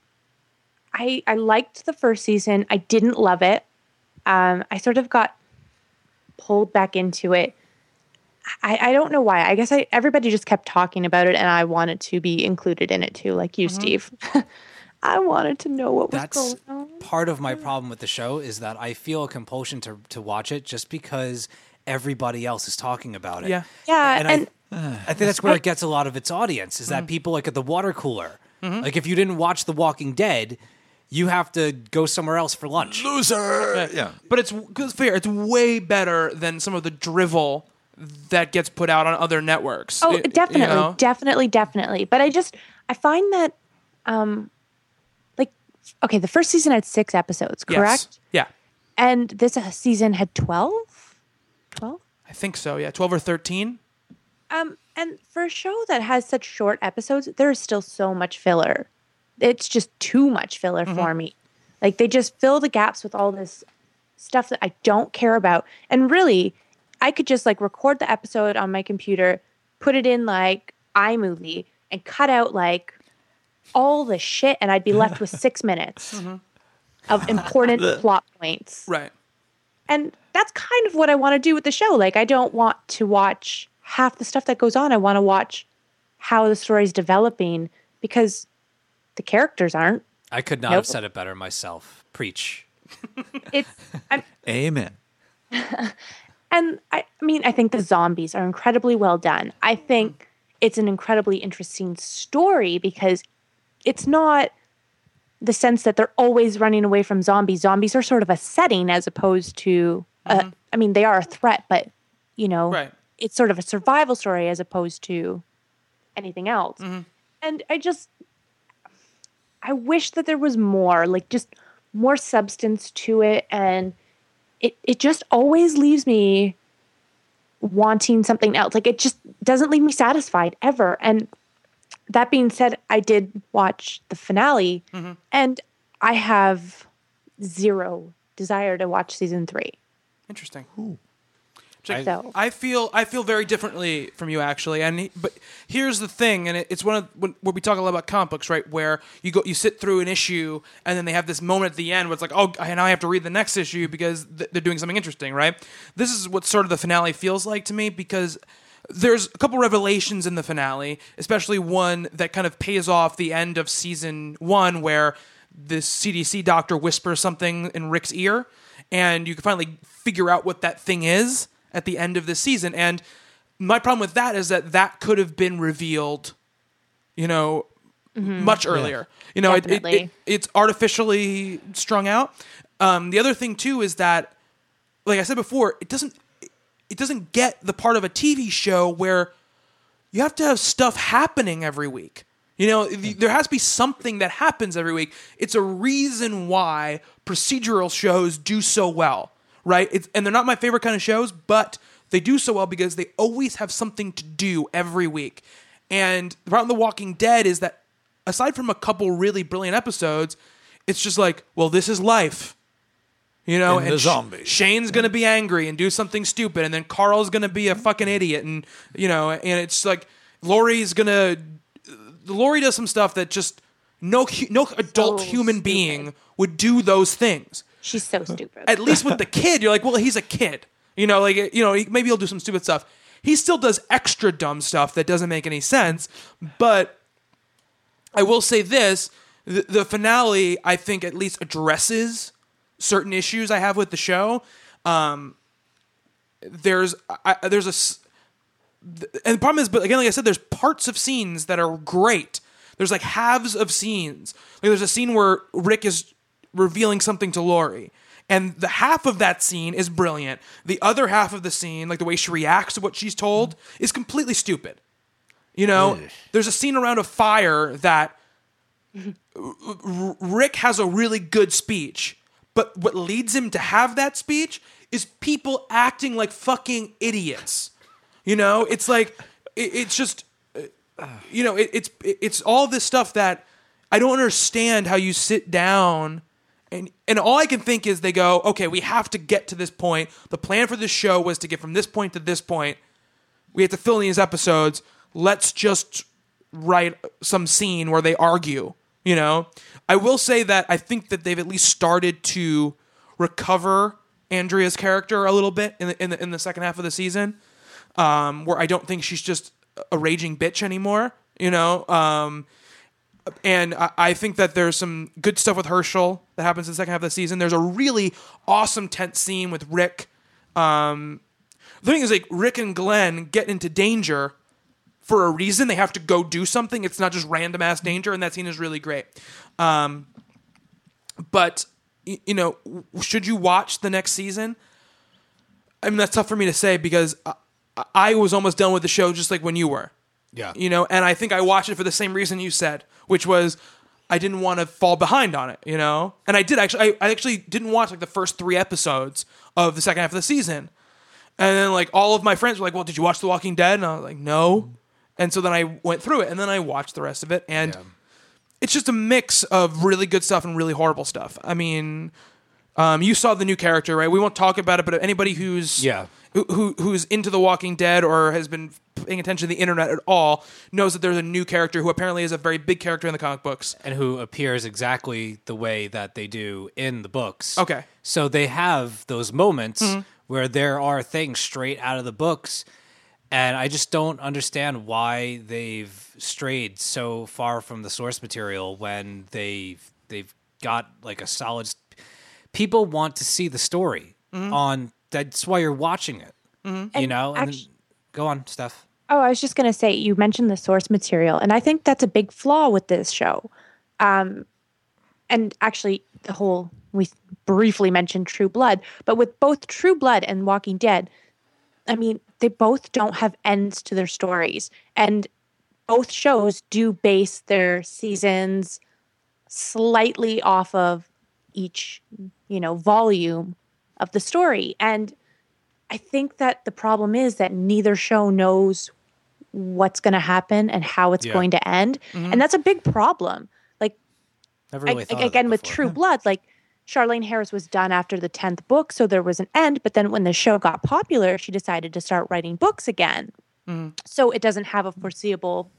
I I liked the first season. I didn't love it. Um, I sort of got pulled back into it. I, I don't know why. I guess I everybody just kept talking about it, and I wanted to be included in it too, like you, Steve. I wanted to know what was That's going on. part of my problem with the show is that I feel a compulsion to to watch it just because everybody else is talking about it. Yeah. Yeah, and, and I, I think that's where it gets a lot of its audience is that people like at the water cooler. Like if you didn't watch The Walking Dead, you have to go somewhere else for lunch. Loser. Yeah. But it's fair. It's way better than some of the drivel that gets put out on other networks. Oh, Y- you definitely, know? definitely, definitely. But I just I find that um like okay, the first season had 6 episodes, Yes. correct? Yeah. And this uh, season had 12? 12? I think so. Yeah. 12 or 13. Um and for a show that has such short episodes, there is still so much filler. It's just too much filler for me. Like they just fill the gaps with all this stuff that I don't care about. And really, I could just like record the episode on my computer, put it in like iMovie, and cut out like all the shit, and I'd be left with six minutes of important plot points. Right. And that's kind of what I want to do with the show. Like, I don't want to watch half the stuff that goes on. I want to watch how the story's developing because the characters aren't. I could not Nope. have said it better myself. Preach. It's, I'm, Amen. and I, I mean, I think the zombies are incredibly well done. I think it's an incredibly interesting story because it's not the sense that they're always running away from zombies. Zombies are sort of a setting as opposed to, uh, I mean, they are a threat, but you know, Right. it's sort of a survival story as opposed to anything else. And I just, I wish that there was more, like just more substance to it and it it just always leaves me wanting something else. Like it just doesn't leave me satisfied ever. And that being said, I did watch the finale mm-hmm. and I have zero desire to watch season three. Interesting. I- So I feel I feel very differently from you actually, and he- but here's the thing, and it, it's one of when, where we talk a lot about comic books, right? Where you go, you sit through an issue, and then they have this moment at the end where it's like, oh, I- now I have to read the next issue because th- they're doing something interesting, right? This is what sort of the finale feels like to me because there's a couple revelations in the finale, especially one that kind of pays off the end of season one, where this CDC doctor whispers something in Rick's ear, and you can finally figure out what that thing is at the end of the season. And my problem with that is that that could have been revealed, you know, much earlier. You know, it, it, it, it's artificially strung out. Um, the other thing too is that, like I said before, it doesn't it doesn't get the part of a TV show where you have to have stuff happening every week. You know, there has to be something that happens every week. It's a reason why procedural shows do so well, right? It's, and they're not my favorite kind of shows, but they do so well because they always have something to do every week. And the problem with The Walking Dead is that aside from a couple really brilliant episodes, it's just like, well, this is life. You know, In and the Sh- zombies. Shane's gonna be angry and do something stupid, and then Carl's gonna be a fucking idiot, and you know, and it's like Lori's gonna. Lori does some stuff that just no no adult So human stupid. being would do those things. she's so stupid. At least with the kid, you're like, well, he's a kid. You know, like you know, maybe he'll do some stupid stuff. He still does extra dumb stuff that doesn't make any sense, but I will say this: the, the finale, I think, at least addresses certain issues I have with the show. Um, there's I, there's a and the problem is, but again, like I said, there's parts of scenes that are great. There's like halves of scenes. Like there's a scene where Rick is revealing something to Lori. And the half of that scene is brilliant. The other half of the scene, like the way she reacts to what she's told, is completely stupid. You know, there's a scene around a fire that R- Rick has a really good speech, but what leads him to have that speech is people acting like fucking idiots. You know, it's like it, it's just you know, it, it's it- it's all this stuff that I don't understand how you sit down and and all I can think is they go, okay, we have to get to this point. The plan for this show was to get from this point to this point. We have to fill in these episodes. Let's just write some scene where they argue. You know, I will say that I think that they've at least started to recover Andrea's character a little bit in the in the, in the second half of the season um, where I don't think she's just a raging bitch anymore. You know, um, and I, I think that there's some good stuff with Hershel that happens in the second half of the season. There's a really awesome tense scene with Rick. Um, the thing is, like Rick and Glenn get into danger for a reason. They have to go do something. It's not just random ass danger, and that scene is really great. Um, but y- you know, should you watch the next season? I mean, that's tough for me to say because I, I was almost done with the show just like when you were. Yeah. You know, and I think I watched it for the same reason you said, which was I didn't want to fall behind on it, you know? And I did actually I, I actually didn't watch like the first three episodes of the second half of the season. And then like all of my friends were like, Well, did you watch The Walking Dead? And I was like, No. And so then I went through it and then I watched the rest of it and it's just a mix of really good stuff and really horrible stuff. I mean, um, you saw the new character, right? We won't talk about it, but anybody who's Yeah. who, who who's into The Walking Dead or has been paying attention to the internet at all knows that there's a new character who apparently is a very big character in the comic books. and who appears exactly the way that they do in the books. Okay. Mm-hmm. So they have those moments where there are things straight out of the books. And I just don't understand why they've strayed so far from the source material when they've they've got like a solid. People want to see the story Mm-hmm. on. That's why you're watching it. You And know. And then, go on, Steph. Oh, I was just going to say, you mentioned the source material, and I think that's a big flaw with this show. Um, and actually, the whole, we briefly mentioned True Blood, but with both True Blood and Walking Dead, I mean, they both don't have ends to their stories. And both shows do base their seasons slightly off of each, you know, volume of the story. And I think that the problem is that neither show knows what's going to happen and how it's Yeah. going to end. And that's a big problem. Like really I- again with. True Blood, like Charlaine Harris was done after the 10th book, so there was an end. But then when the show got popular, she decided to start writing books again. Mm-hmm. So it doesn't have a foreseeable,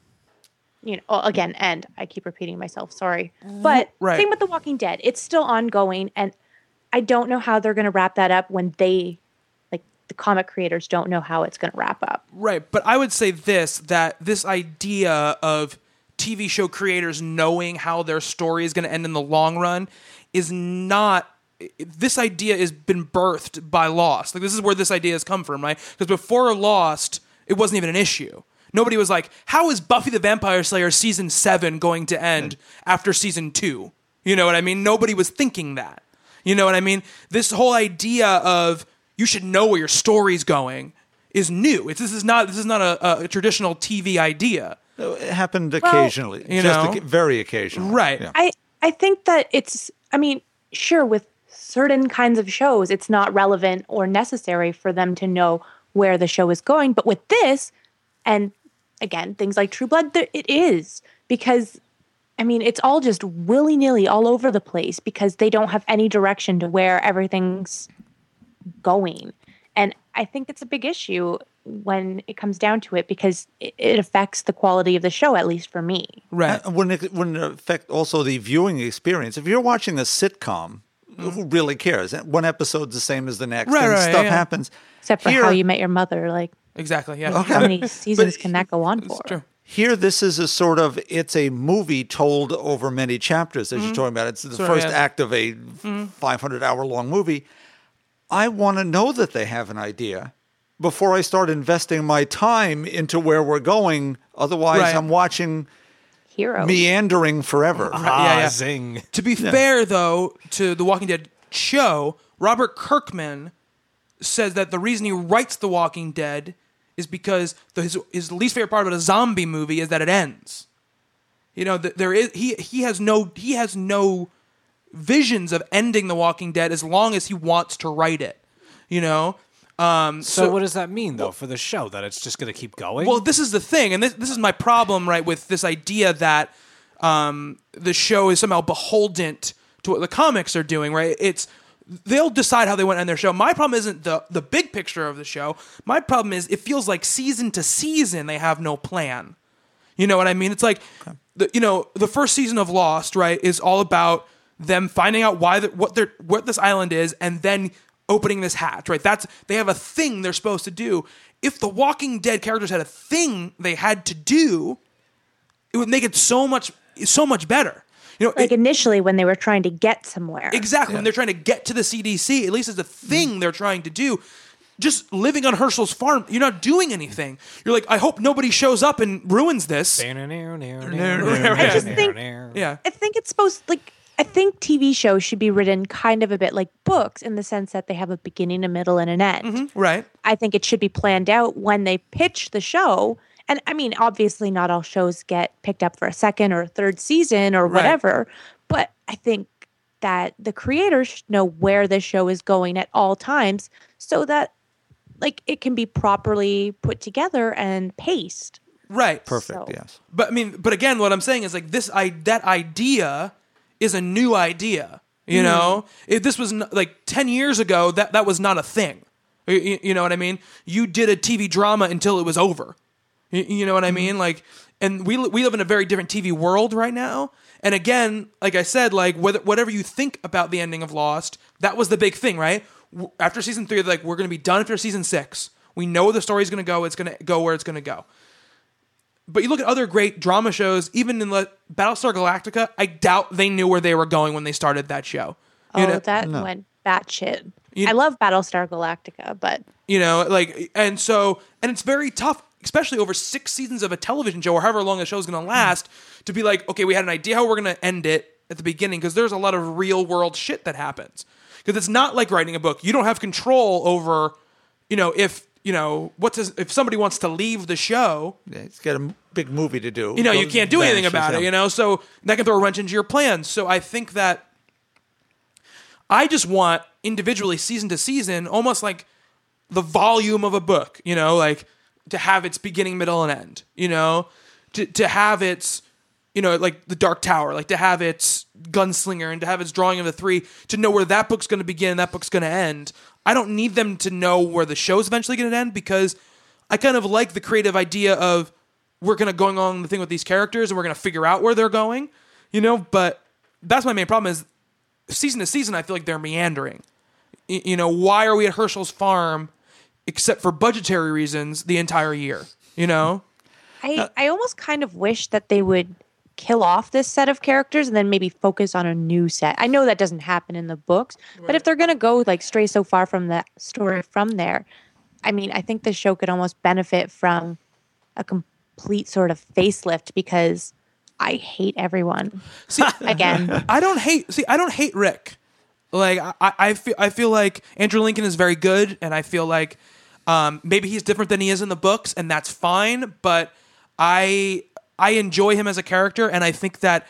you know, oh, again, end. I keep repeating myself, sorry. Uh-huh. But Right. same with The Walking Dead. It's still ongoing. And I don't know how they're going to wrap that up when they, like, the comic creators don't know how it's going to wrap up. Right, but I would say this that this idea of TV show creators knowing how their story is going to end in the long run is not this idea has been birthed by Lost. Like this is where this idea has come from, right? Because before Lost, it wasn't even an issue. Nobody was like, "How is Buffy the Vampire Slayer season 7 going to end after season 2?" You know what I mean? Nobody was thinking that. You know what I mean? This whole idea of you should know where your story's going is new. It's, this is not this is not a, a traditional TV idea. It happened occasionally, you just know. very occasionally. Right. Yeah. I I think that it's I mean, sure with certain kinds of shows it's not relevant or necessary for them to know where the show is going, but with this and again, things like True Blood it is because I mean, it's all just willy-nilly all over the place because they don't have any direction to where everything's going. And I think it's a big issue when it comes down to it because it, it affects the quality of the show at least for me. Right. Uh, Wouldn't it, wouldn't it affect also the viewing experience? If you're watching a sitcom, who really cares? One episode's the same as the next, Right, and right, stuff yeah. happens. Except for Here- how you met your mother, like exactly. Yeah. how many seasons can that go on for? True. Here, this is a sort of it's a movie told over many chapters, as you're talking about. It's the Sort first Mm-hmm. yeah. act of a 500 hour long movie. I want to know that they have an idea before I start investing my time into where we're going. Otherwise, Right. I'm watching Hero. meandering forever. Ah, Yeah, yeah. zing. To be fair, though, to the Walking Dead show, Robert Kirkman says that the reason he writes The Walking Dead is because the, his, his least favorite part about a zombie movie is that it ends. You know, there is he he has no he has no visions of ending The Walking Dead as long as he wants to write it. You know, um, So, what does that mean though for the show? That it's just going to keep going? well, this is the thing, and this, this is my problem, right, with this idea that um, the show is somehow beholden to what the comics are doing, right? It's they'll decide how they want to end their show. My problem isn't the the big picture of the show. My problem is it feels like season to season they have no plan. You know what I mean? It's like, the, you know, the first season of Lost, right, is all about them finding out why the, what their what this island is, and then opening this hatch, right? That's they have a thing they're supposed to do. If the Walking Dead characters had a thing they had to do, it would make it so much so much better. You know, like it- initially when they were trying to get somewhere. Exactly. When they're trying to get to the CDC, at least as a Mm-hmm. thing they're trying to do. Just living on Hershel's farm, you're not doing anything. You're like, I hope nobody shows up and ruins this. I just think Yeah. I think it's supposed like I think TV shows should be written kind of a bit like books in the sense that they have a beginning, a middle, and an end. Mm-hmm, right. I think it should be planned out when they pitch the show. And I mean, obviously, not all shows get picked up for a second or a third season or Right. whatever. But I think that the creators should know where the show is going at all times so that like it can be properly put together and paced. Right. Perfect. So- Yes. But I mean, but again, what I'm saying is like this. I that idea is a new idea. You mm-hmm. know, if this was like ten years ago, that that was not a thing. You- You, know what I mean? You did a TV drama until it was over. You, you know what I mm-hmm. mean? Like, and we we live in a very different TV world right now. And again, like I said, like whether, whatever you think about the ending of Lost, that was the big thing, right? After season three, like, we're going to be done after season six. We know the story's going to go. It's going to go where it's going to go. But you look at other great drama shows, even in the Battlestar Galactica, I doubt they knew where they were going when they started that show. You Oh, know, that went batshit. You- I love Battlestar Galactica, but you know, like, and so, and it's very tough, especially over six seasons of a television show or however long the is going to last, to be like, okay, we had an idea how we're going to end it at the beginning because there's a lot of real world shit that happens. Because it's not like writing a book; you don't have control over, you know, if you know what's his, if somebody wants to leave the show, Yeah, it's got a big movie to do. you know, you can't do anything about it, you know, so that can throw a wrench into your plans. So I think that I just want individually, season to season, almost like the volume of a book, you know, like to have its beginning, middle, and end, you know, to, to have its, you know, like the Dark Tower, like to have its gunslinger and to have its drawing of the three, to know where that book's going to begin and that book's going to end. I don't need them to know where the show's eventually going to end because I kind of like the creative idea of we're going to going on the thing with these characters and we're going to figure out where they're going, you know, but that's my main problem is season to season, I feel like they're meandering. Y- You know, why are we at Hershel's farm, except for budgetary reasons, the entire year? You know, I, uh, I almost kind of wish that they would kill off this set of characters and then maybe focus on a new set. I know that doesn't happen in the books, but if they're going to go like stray so far from that story from there, I mean, I think the show could almost benefit from a complete sort of facelift because I hate everyone. See, Again, I don't hate. See, I don't hate Rick. Like I, I- I feel, I feel like Andrew Lincoln is very good, and I feel like um, maybe he's different than he is in the books, and that's fine. But I, I enjoy him as a character, and I think that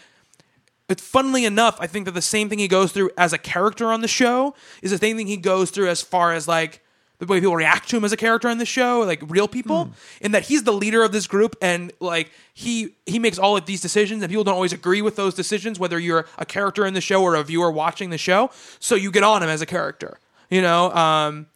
it's funnily enough, I think that the same thing he goes through as a character on the show is the same thing he goes through as far as like the way people react to him as a character on the show, like real people, in that he's the leader of this group and like he he makes all of these decisions and people don't always agree with those decisions, whether you're a character in the show or a viewer watching the show. So you get on him as a character, you know. Um,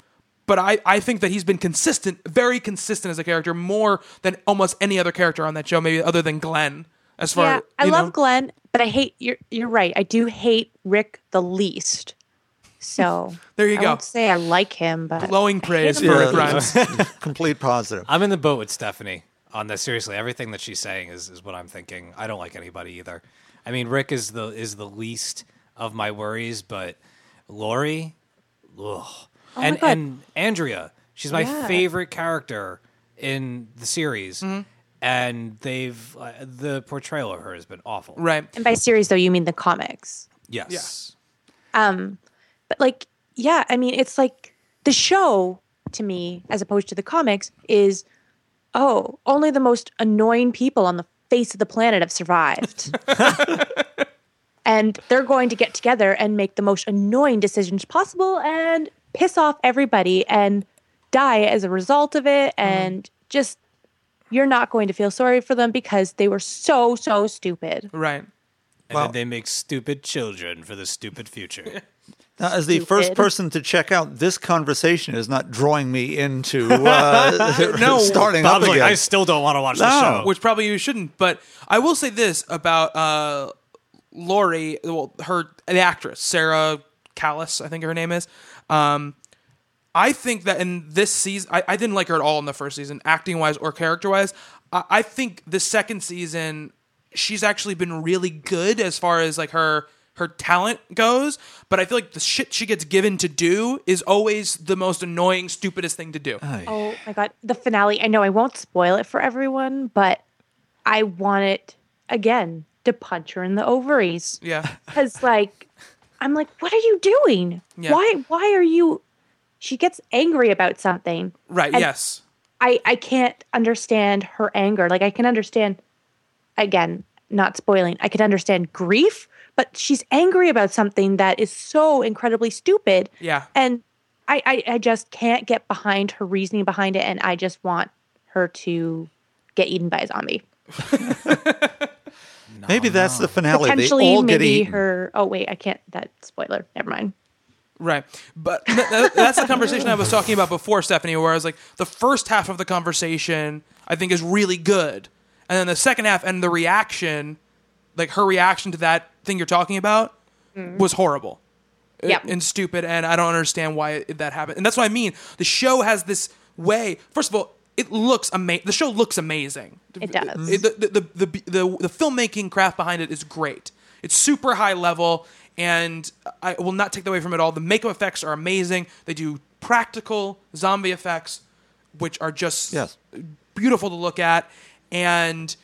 but I, I think that he's been consistent, very consistent as a character, more than almost any other character on that show, maybe other than Glenn. As far yeah, I love know? Glenn, but I hate you're you're right. I do hate Rick the least. So There you I go. won't say I like him, but glowing praise him for Yeah. Rick Grimes. Complete positive. I'm in the boat with Stephanie on this. Seriously, everything that she's saying is, is what I'm thinking. I don't like anybody either. I mean, Rick is the is the least of my worries, but Lori, ugh. And God. and Andrea, she's my Yeah. favorite character in the series, Mm-hmm. and they've uh, the portrayal of her has been awful. right. and by series though you mean the comics. Yes. But like, yeah, I mean, it's like the show to me, as opposed to the comics, is oh, only the most annoying people on the face of the planet have survived. and they're going to get together and make the most annoying decisions possible and piss off everybody and die as a result of it. And just, you're not going to feel sorry for them because they were so, so stupid. Right. And then they make stupid children for the stupid future. Now, as the first person to check out, this conversation is not drawing me into uh, No. starting up Bob's like, again. I still don't want to watch the show. Which probably you shouldn't. But I will say this about uh, Lori, well, her the actress Sarah Callies, I think her name is. Um, I think that in this season, I, I didn't like her at all in the first season, acting wise or character wise. I, I think the second season, she's actually been really good as far as like her her talent goes. But I feel like the shit she gets given to do is always the most annoying, stupidest thing to do. Oh my god, the finale. I know I won't spoil it for everyone, but I want it again to punch her in the ovaries. yeah. Cuz like I'm like, what are you doing? Yeah. Why why are you She gets angry about something. Right. Yes. I I can't understand her anger. Like I can understand again, not spoiling. I can understand grief, but she's angry about something that is so incredibly stupid. Yeah. And I, I, I just can't get behind her reasoning behind it, and I just want her to get eaten by a zombie. Maybe that's the finale. They Potentially, all get maybe eaten. her. Oh wait, I can't. That spoiler. Never mind. Right. But th- th- that's the conversation I was talking about before, Stephanie, where I was like, the first half of the conversation, I think, is really good. And then the second half and the reaction, like her reaction to that thing you're talking about, mm-hmm. was horrible uh, Yep. and stupid. And I don't understand why it, that happened. And that's what I mean. The show has this way, first of all, it looks amazing. The show looks amazing. It does. It- the, the, the, the, the, the filmmaking craft behind it is great. It's super high level, and I will not take that away from it all. The makeup effects are amazing. They do practical zombie effects, which are just Yes. beautiful to look at. And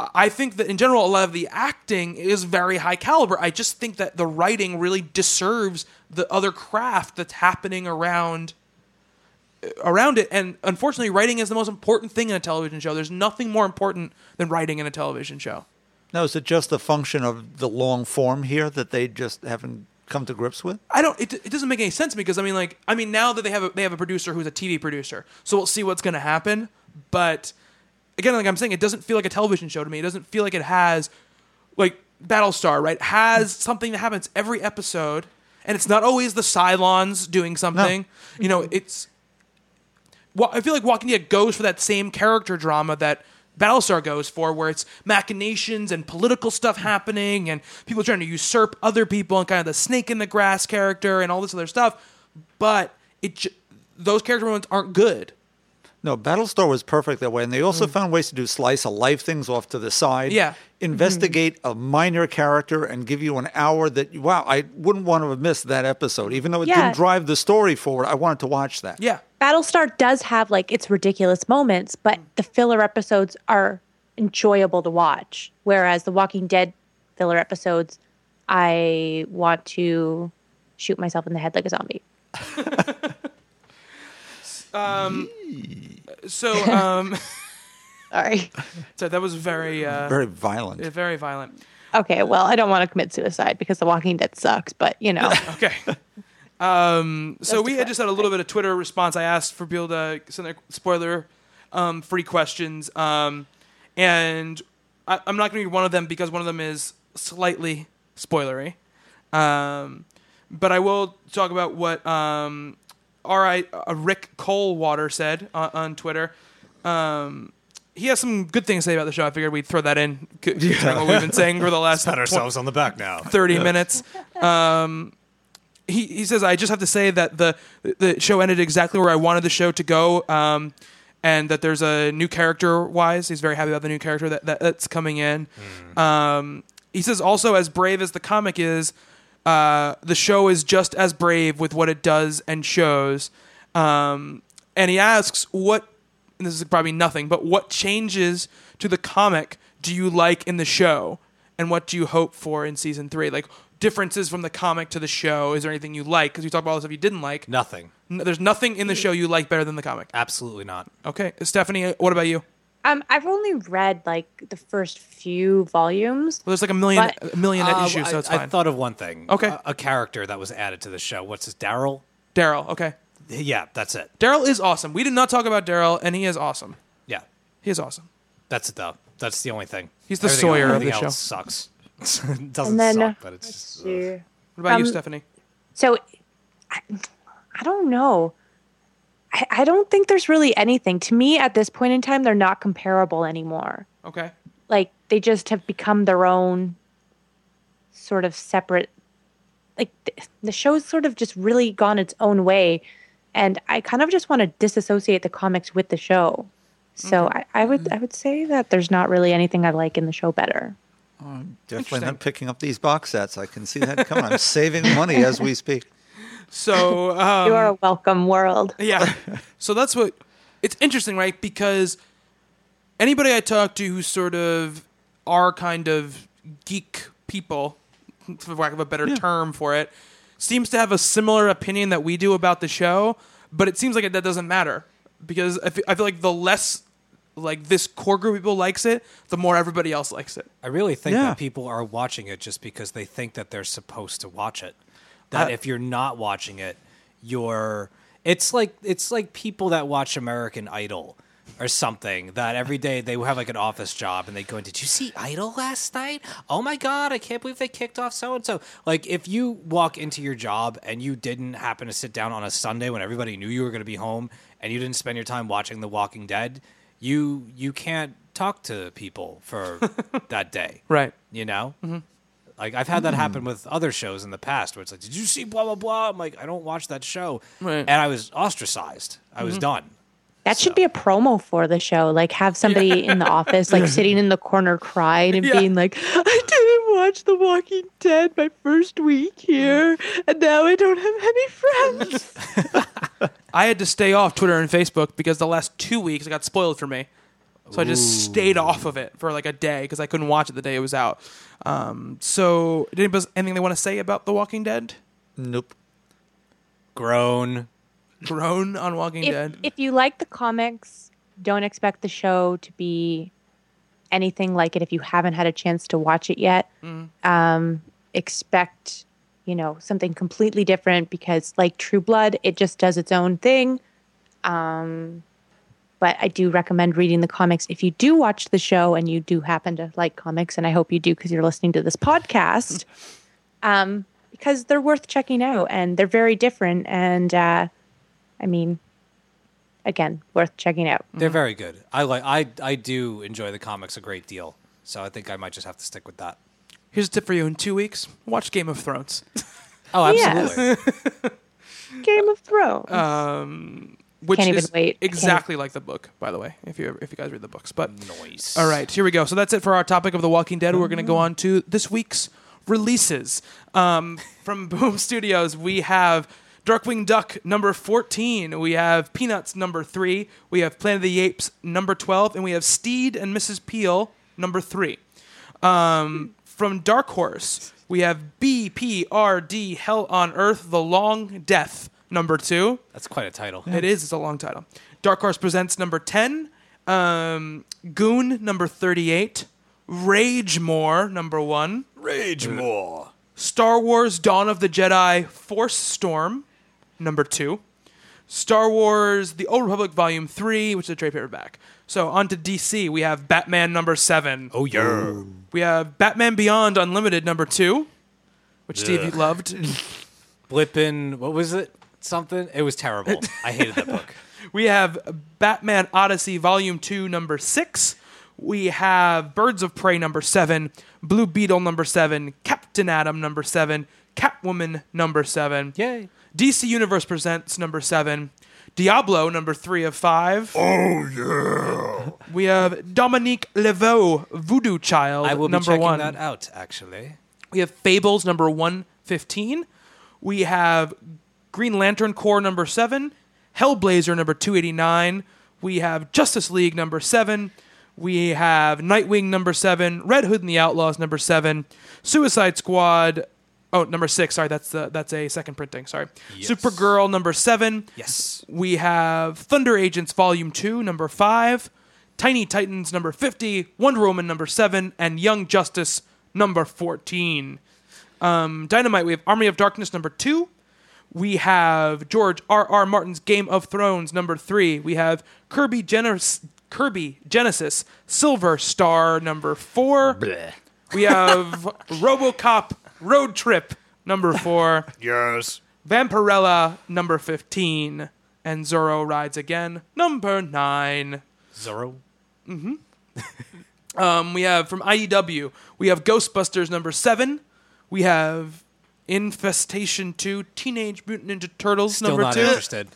I think that in general, a lot of the acting is very high caliber. I just think that the writing really deserves the other craft that's happening around around it. And unfortunately, writing is the most important thing in a television show. There's nothing more important than writing in a television show. Now, is it just the function of the long form here that they just haven't come to grips with? I don't. It, it doesn't make any sense because I mean, like, I mean, now that they have a, they have a producer who's a TV producer, so we'll see what's going to happen. But again, like I'm saying, it doesn't feel like a television show to me. It doesn't feel like it has like Battlestar, right? Has hmm. something that happens every episode, and it's not always the Cylons doing something. You know, it's. I feel like Walking Dead goes for that same character drama that Battlestar goes for, where it's machinations and political stuff happening, and people trying to usurp other people, and kind of the snake in the grass character, and all this other stuff. But it, those character moments aren't good. No, Battlestar was perfect that way, and they also found ways to do slice of life things off to the side. Mm. Yeah. investigate a minor character and give you an hour that wow, I wouldn't want to have missed that episode, even though it Yeah. didn't drive the story forward. I wanted to watch that. Yeah, Battlestar does have like its ridiculous moments, but the filler episodes are enjoyable to watch. Whereas the Walking Dead filler episodes, I want to shoot myself in the head like a zombie. so um, Sorry. so that was very uh, Very violent. very violent. Okay, well, I don't want to commit suicide because The Walking Dead sucks, but you know. Okay. Um, so we had just had a little bit of Twitter response. I asked for people to send their spoiler um, free questions, um, and I, I'm not going to read one of them because one of them is slightly spoilery. Um, but I will talk about what um, all right, uh, Rick Colewater said on, on Twitter. Um, he has some good things to say about the show. I figured we'd throw that in, c- considering what we've been saying for the last Pat 20 ourselves on the back now. 30 minutes. Um, he, he says, I just have to say that the, the show ended exactly where I wanted the show to go. Um, and that there's a new character wise. He's very happy about the new character that, that that's coming in. Um, he says also, as brave as the comic is, uh, the show is just as brave with what it does and shows. Um, and he asks, what, this is probably nothing, but what changes to the comic do you like in the show? And what do you hope for in season three? Like differences from the comic to the show. Is there anything you like? Because you talked about all the stuff you didn't like. Nothing. N- There's nothing in the show you like better than the comic. Absolutely not. Okay, Stephanie, what about you? Um, I've only read like the first few volumes. Well, there's like a million, But- a million Uh, issues, I, so it's I fine. thought of one thing. Okay. A, a character that was added to the show. What's his Daryl? Daryl, okay. Yeah, that's it. Daryl is awesome. We did not talk about Daryl, and he is awesome. Yeah, He is awesome. that's it though. That's the only thing. He's the Everything- Sawyer of the else show. Sucks. It Doesn't And then, suck, uh, but it's just. What about you, Um, Stephanie? So, I, I don't know. I, I don't think there's really anything. To me, at this point in time, they're not comparable anymore. Okay. Like, they just have become their own sort of separate. Like, th- the show's sort of just really gone its own way. And I kind of just want to disassociate the comics with the show. So I, I would mm-hmm. I would say that there's not really anything I like in the show better. Definitely Interesting. not picking up these box sets. I can see that coming. I'm saving money as we speak. So, um, you are a welcome world. yeah. So that's what it's interesting, right? Because anybody I talk to who sort of are kind of geek people, for lack of a better term for it, seems to have a similar opinion that we do about the show. But it seems like it, that doesn't matter because I fe- I feel like the less like this core group of people likes it, the more everybody else likes it. I really think Yeah. that people are watching it just because they think that they're supposed to watch it. That I- if you're not watching it, you're. It's like it's like people that watch American Idol or something. That every day they have like an office job and they go, "Did you see Idol last night? Oh my god, I can't believe they kicked off so and so." Like if you walk into your job and you didn't happen to sit down on a Sunday when everybody knew you were going to be home and you didn't spend your time watching The Walking Dead, you you can't talk to people for that day Right. you know mm-hmm. Like i've had that hmm. happen with other shows in the past where it's like did you see blah blah blah i'm like i don't watch that show Right. and i was ostracized i was mm-hmm. done That should be a promo for the show. Like have somebody in the office like sitting in the corner crying and Yeah. being like, I didn't watch The Walking Dead my first week here, and now I don't have any friends. I had to stay off Twitter and Facebook because the last two weeks it got spoiled for me. So I just stayed off of it for like a day because I couldn't watch it the day it was out. Um, so, did anybody anything they want to say about The Walking Dead? Nope. grown Grown on Walking if, Dead. if you like the comics, don't expect the show to be anything like it if you haven't had a chance to watch it yet. Um, expect, you know, something completely different because, like True Blood, it just does its own thing. Um, but I do recommend reading the comics if you do watch the show and you do happen to like comics, and I hope you do because you're listening to this podcast. um, because they're worth checking out and they're very different. And uh, I mean, again, worth checking out. They're very good. I like. I I do enjoy the comics a great deal. So I think I might just have to stick with that. Here's a tip for you: in two weeks, watch Game of Thrones. Oh, absolutely. Game of Thrones. Which Can't even is wait. I can't exactly like the book, by the way. If you if you guys read the books, but Noise. All right, here we go. So that's it for our topic of The Walking Dead. We're going to go on to this week's releases. Um, from Boom Studios, we have Darkwing Duck number 14. We have Peanuts number 3. We have Planet of the Apes number 12. And we have Steed and Mrs. Peel number 3. Um, from Dark Horse, we have BPRD Hell on Earth The Long Death number 2. That's quite a title. It is. It's a long title. Dark Horse presents number ten. Um, Goon number thirty-eight. Ragemoor number one. Ragemoor. Star Wars: Dawn of the Jedi Force Storm number two. Star Wars: The Old Republic Volume Three, which is a trade paperback. So on to DC. We have Batman number seven. Oh yeah. We have Batman Beyond Unlimited number two, which Steve you loved. Blippin. What was it? Something. It was terrible. I hated that book. We have Batman Odyssey Volume 2, number 6. We have Birds of Prey, number 7. Blue Beetle, number 7. Captain Atom, number 7. Catwoman, number 7. Yay. DC Universe Presents, number 7. Diablo, number 3 of 5. Oh yeah. We have Dominique Laveau, Voodoo Child, I will be number checking 1. that out. Actually. We have Fables number 115. We have Green Lantern Corps number 7. Hellblazer number 289. We have Justice League number 7. We have Nightwing number 7. Red Hood and the Outlaws number 7. Suicide Squad. Oh, number 6. Sorry, that's the, that's a second printing. Sorry. Supergirl number 7. Yes. We have Thunder Agents Volume 2, number 5, Tiny Titans number 50, Wonder Woman number 7, and Young Justice number 14. Um, Dynamite, we have Army of Darkness number 2. We have George R. R. Martin's Game of Thrones number 3. We have Kirby Genesis, Kirby Genesis Silver Star number 4. We have RoboCop Road Trip number 4. Yes. Vampirella, number 15. And Zorro Rides Again, number 9. Zorro. Um, we have from IDW, we have Ghostbusters, number 7. We have Infestation 2, Teenage Mutant Ninja Turtles, Still number not 2. interested.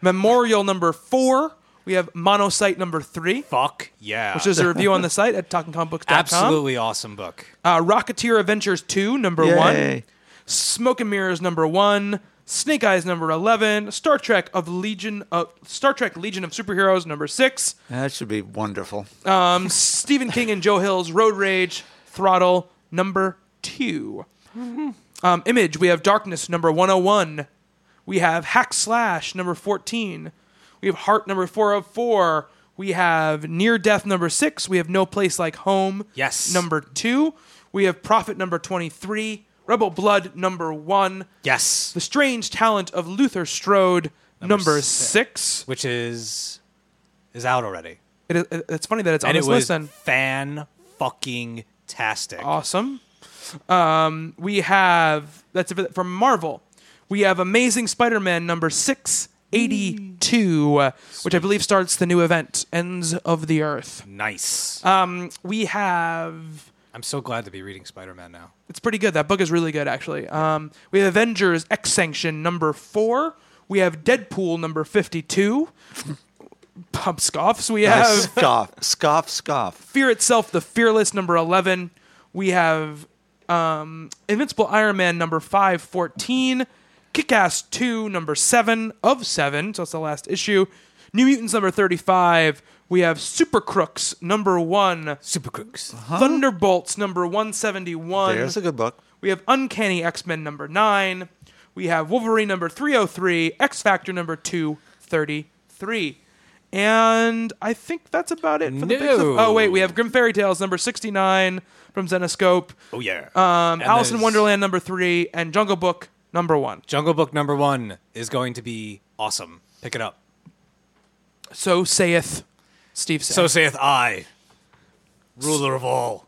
Memorial, number 4. We have Monocyte, number 3. Fuck yeah. Which is a review on the site at talkingcomicbooks.com. absolutely awesome book. Uh, Rocketeer Adventures 2, number Yay. 1. Smoke and Mirrors number one, Snake Eyes number eleven, Star Trek of Legion of Star Trek Legion of Superheroes number six, That should be wonderful. um, Stephen King and Joe Hill's Road Rage Throttle number two. Um, Image we have Darkness number one hundred one, we have Hack Slash number fourteen, we have Heart number four hundred four. We have Near Death number six. We have No Place Like Home. Yes. Number two. We have Prophet number 23. Rebel Blood number one. Yes. The Strange Talent of Luther Strode number, six. six. Which is is out already. It is, it's funny that it's on and it this was list. And fan fucking tastic. awesome. Um, we have that's it from Marvel. We have Amazing Spider-Man number six eighty-two, which I believe starts the new event, Ends of the Earth. Nice. Um, we have I'm so glad to be reading Spider-Man now. It's pretty good. That book is really good, actually. Um, we have Avengers X Sanction number four. We have Deadpool number fifty-two. Pump scoffs. We have scoff, scoff, scoff. Fear Itself, the Fearless number eleven. We have um, Invincible Iron Man number five fourteen. Kick-Ass two number seven of seven. So it's the last issue. New Mutants number thirty-five. We have Super Crooks number one. Super Crooks. Thunderbolts number one seventy-one. There's a good book. We have Uncanny X Men number nine. We have Wolverine number 303, X Factor number 233. And I think that's about it for the big stuff. Oh wait, we have Grimm Fairy Tales number sixty nine from Zenescope. Oh yeah. Um, And Alice in there's- Wonderland number three, and Jungle Book number one. Jungle Book number one is going to be awesome. Pick it up. So saith Steve. Saith. So saith I, ruler of all,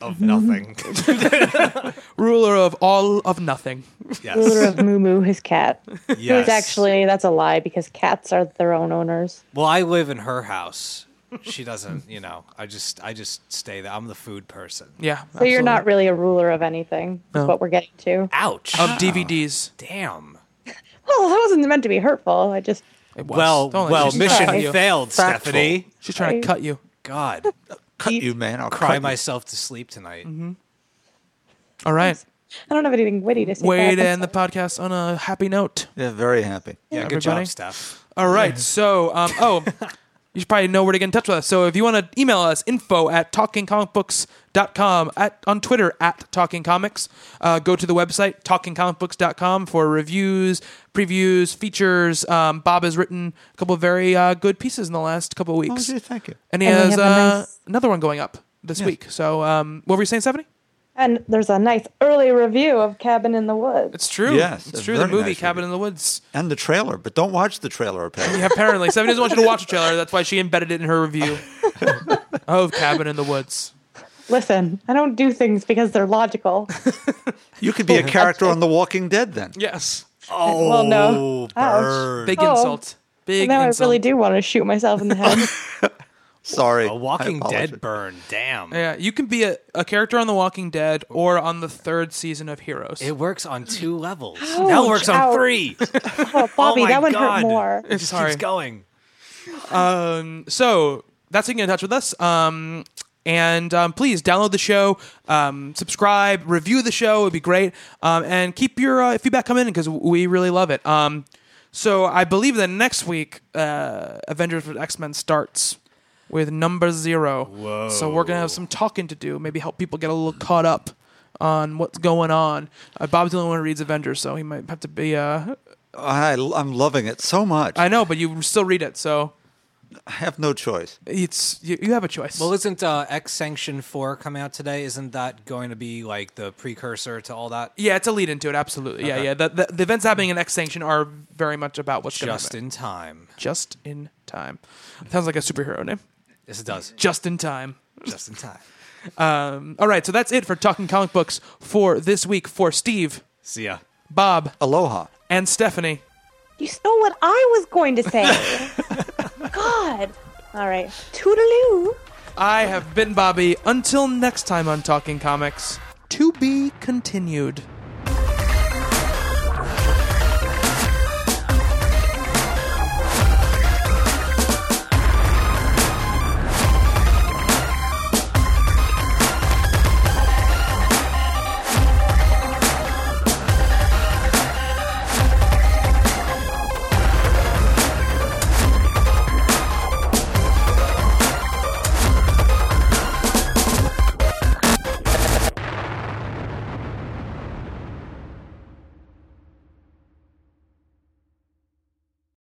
of nothing. ruler of all of nothing. yes. Ruler of Moo Moo, his cat. yes. Who's actually that's a lie because cats are their own owners. Well, I live in her house. She doesn't, you know. I just, I just stay there. I'm the food person. Yeah. So you're not really a ruler of anything. Is No. what we're getting to. Ouch. of DVDs. Damn. Well, that wasn't meant to be hurtful. I just It was. Well, Don't well, she's trying to mission cut you. failed, Factful. Stephanie. She's trying to cut you. God, Cut you, man. I'll cry cut you. myself to sleep tonight. Mm-hmm. All right. I don't have anything witty to say. Way to end the podcast on a happy note. Yeah, very happy. Yeah, good Everybody? job, Steph. All right. So, um, oh, you should probably know where to get in touch with us. So, if you want to email us, info at talkingcomicbooks.com, at, on Twitter at Talking Comics. Uh, go to the website, talkingcomicbooks.com, for reviews, previews, features. Um, Bob has written a couple of very uh, good pieces in the last couple of Oh, weeks. gee, thank you. and he And has uh, nice- another one going up this week. So, um, what were you saying, Stephanie? And there's a nice early review of Cabin in the Woods. It's true. Yes, it's a true. The movie nice Cabin review. in the Woods. And the trailer, but don't watch the trailer, apparently. Yeah, apparently. Stephanie doesn't want you to watch the trailer. That's why she embedded it in her review of Cabin in the Woods. Listen, I don't do things because they're logical. You could be a character on The Walking Dead then. Yes. Oh, well, no. Ouch. burn. Big Oh. insult. Big now insult. I really do want to shoot myself in the head. Sorry. A Walking Dead burn. Damn. Yeah, you can be a, a character on The Walking Dead or on the third season of Heroes. It works on two levels. now it works on ouch. three. oh, Bobby, my that one God. hurt more. It just Sorry. keeps going. so that's how you get in touch with us. Um, and um, please download the show, um, subscribe, review the show. It'd be great. Um, and keep your uh, feedback coming in because we really love it. Um, so I believe that next week, uh, Avengers vs. X Men starts with number zero. Whoa. So we're gonna have some talking to do. Maybe help people get a little caught up on what's going on. Uh, Bob's the only one who reads Avengers, so he might have to be. Uh, I, I'm loving it so much. I, I know, but you still read it, so I have no choice. it's you, you have a choice. Well, isn't uh, X Sanction 4 coming out today? Isn't that going to be like the precursor to all that? Yeah, it's a lead into it. Absolutely. Yeah, Okay. yeah. The, the, the events happening in X Sanction are very much about what's going to Just happen. in time. Just in time. Sounds like a superhero name. Yes, it does. Just in time. Just in time. Um, all right, so that's it for talking comic books for this week. For Steve, See ya. Bob, Aloha. and Stephanie. You stole what I was going to say. God. All right. Toodaloo. I have been Bobby. Until next time on Talking Comics, to be continued.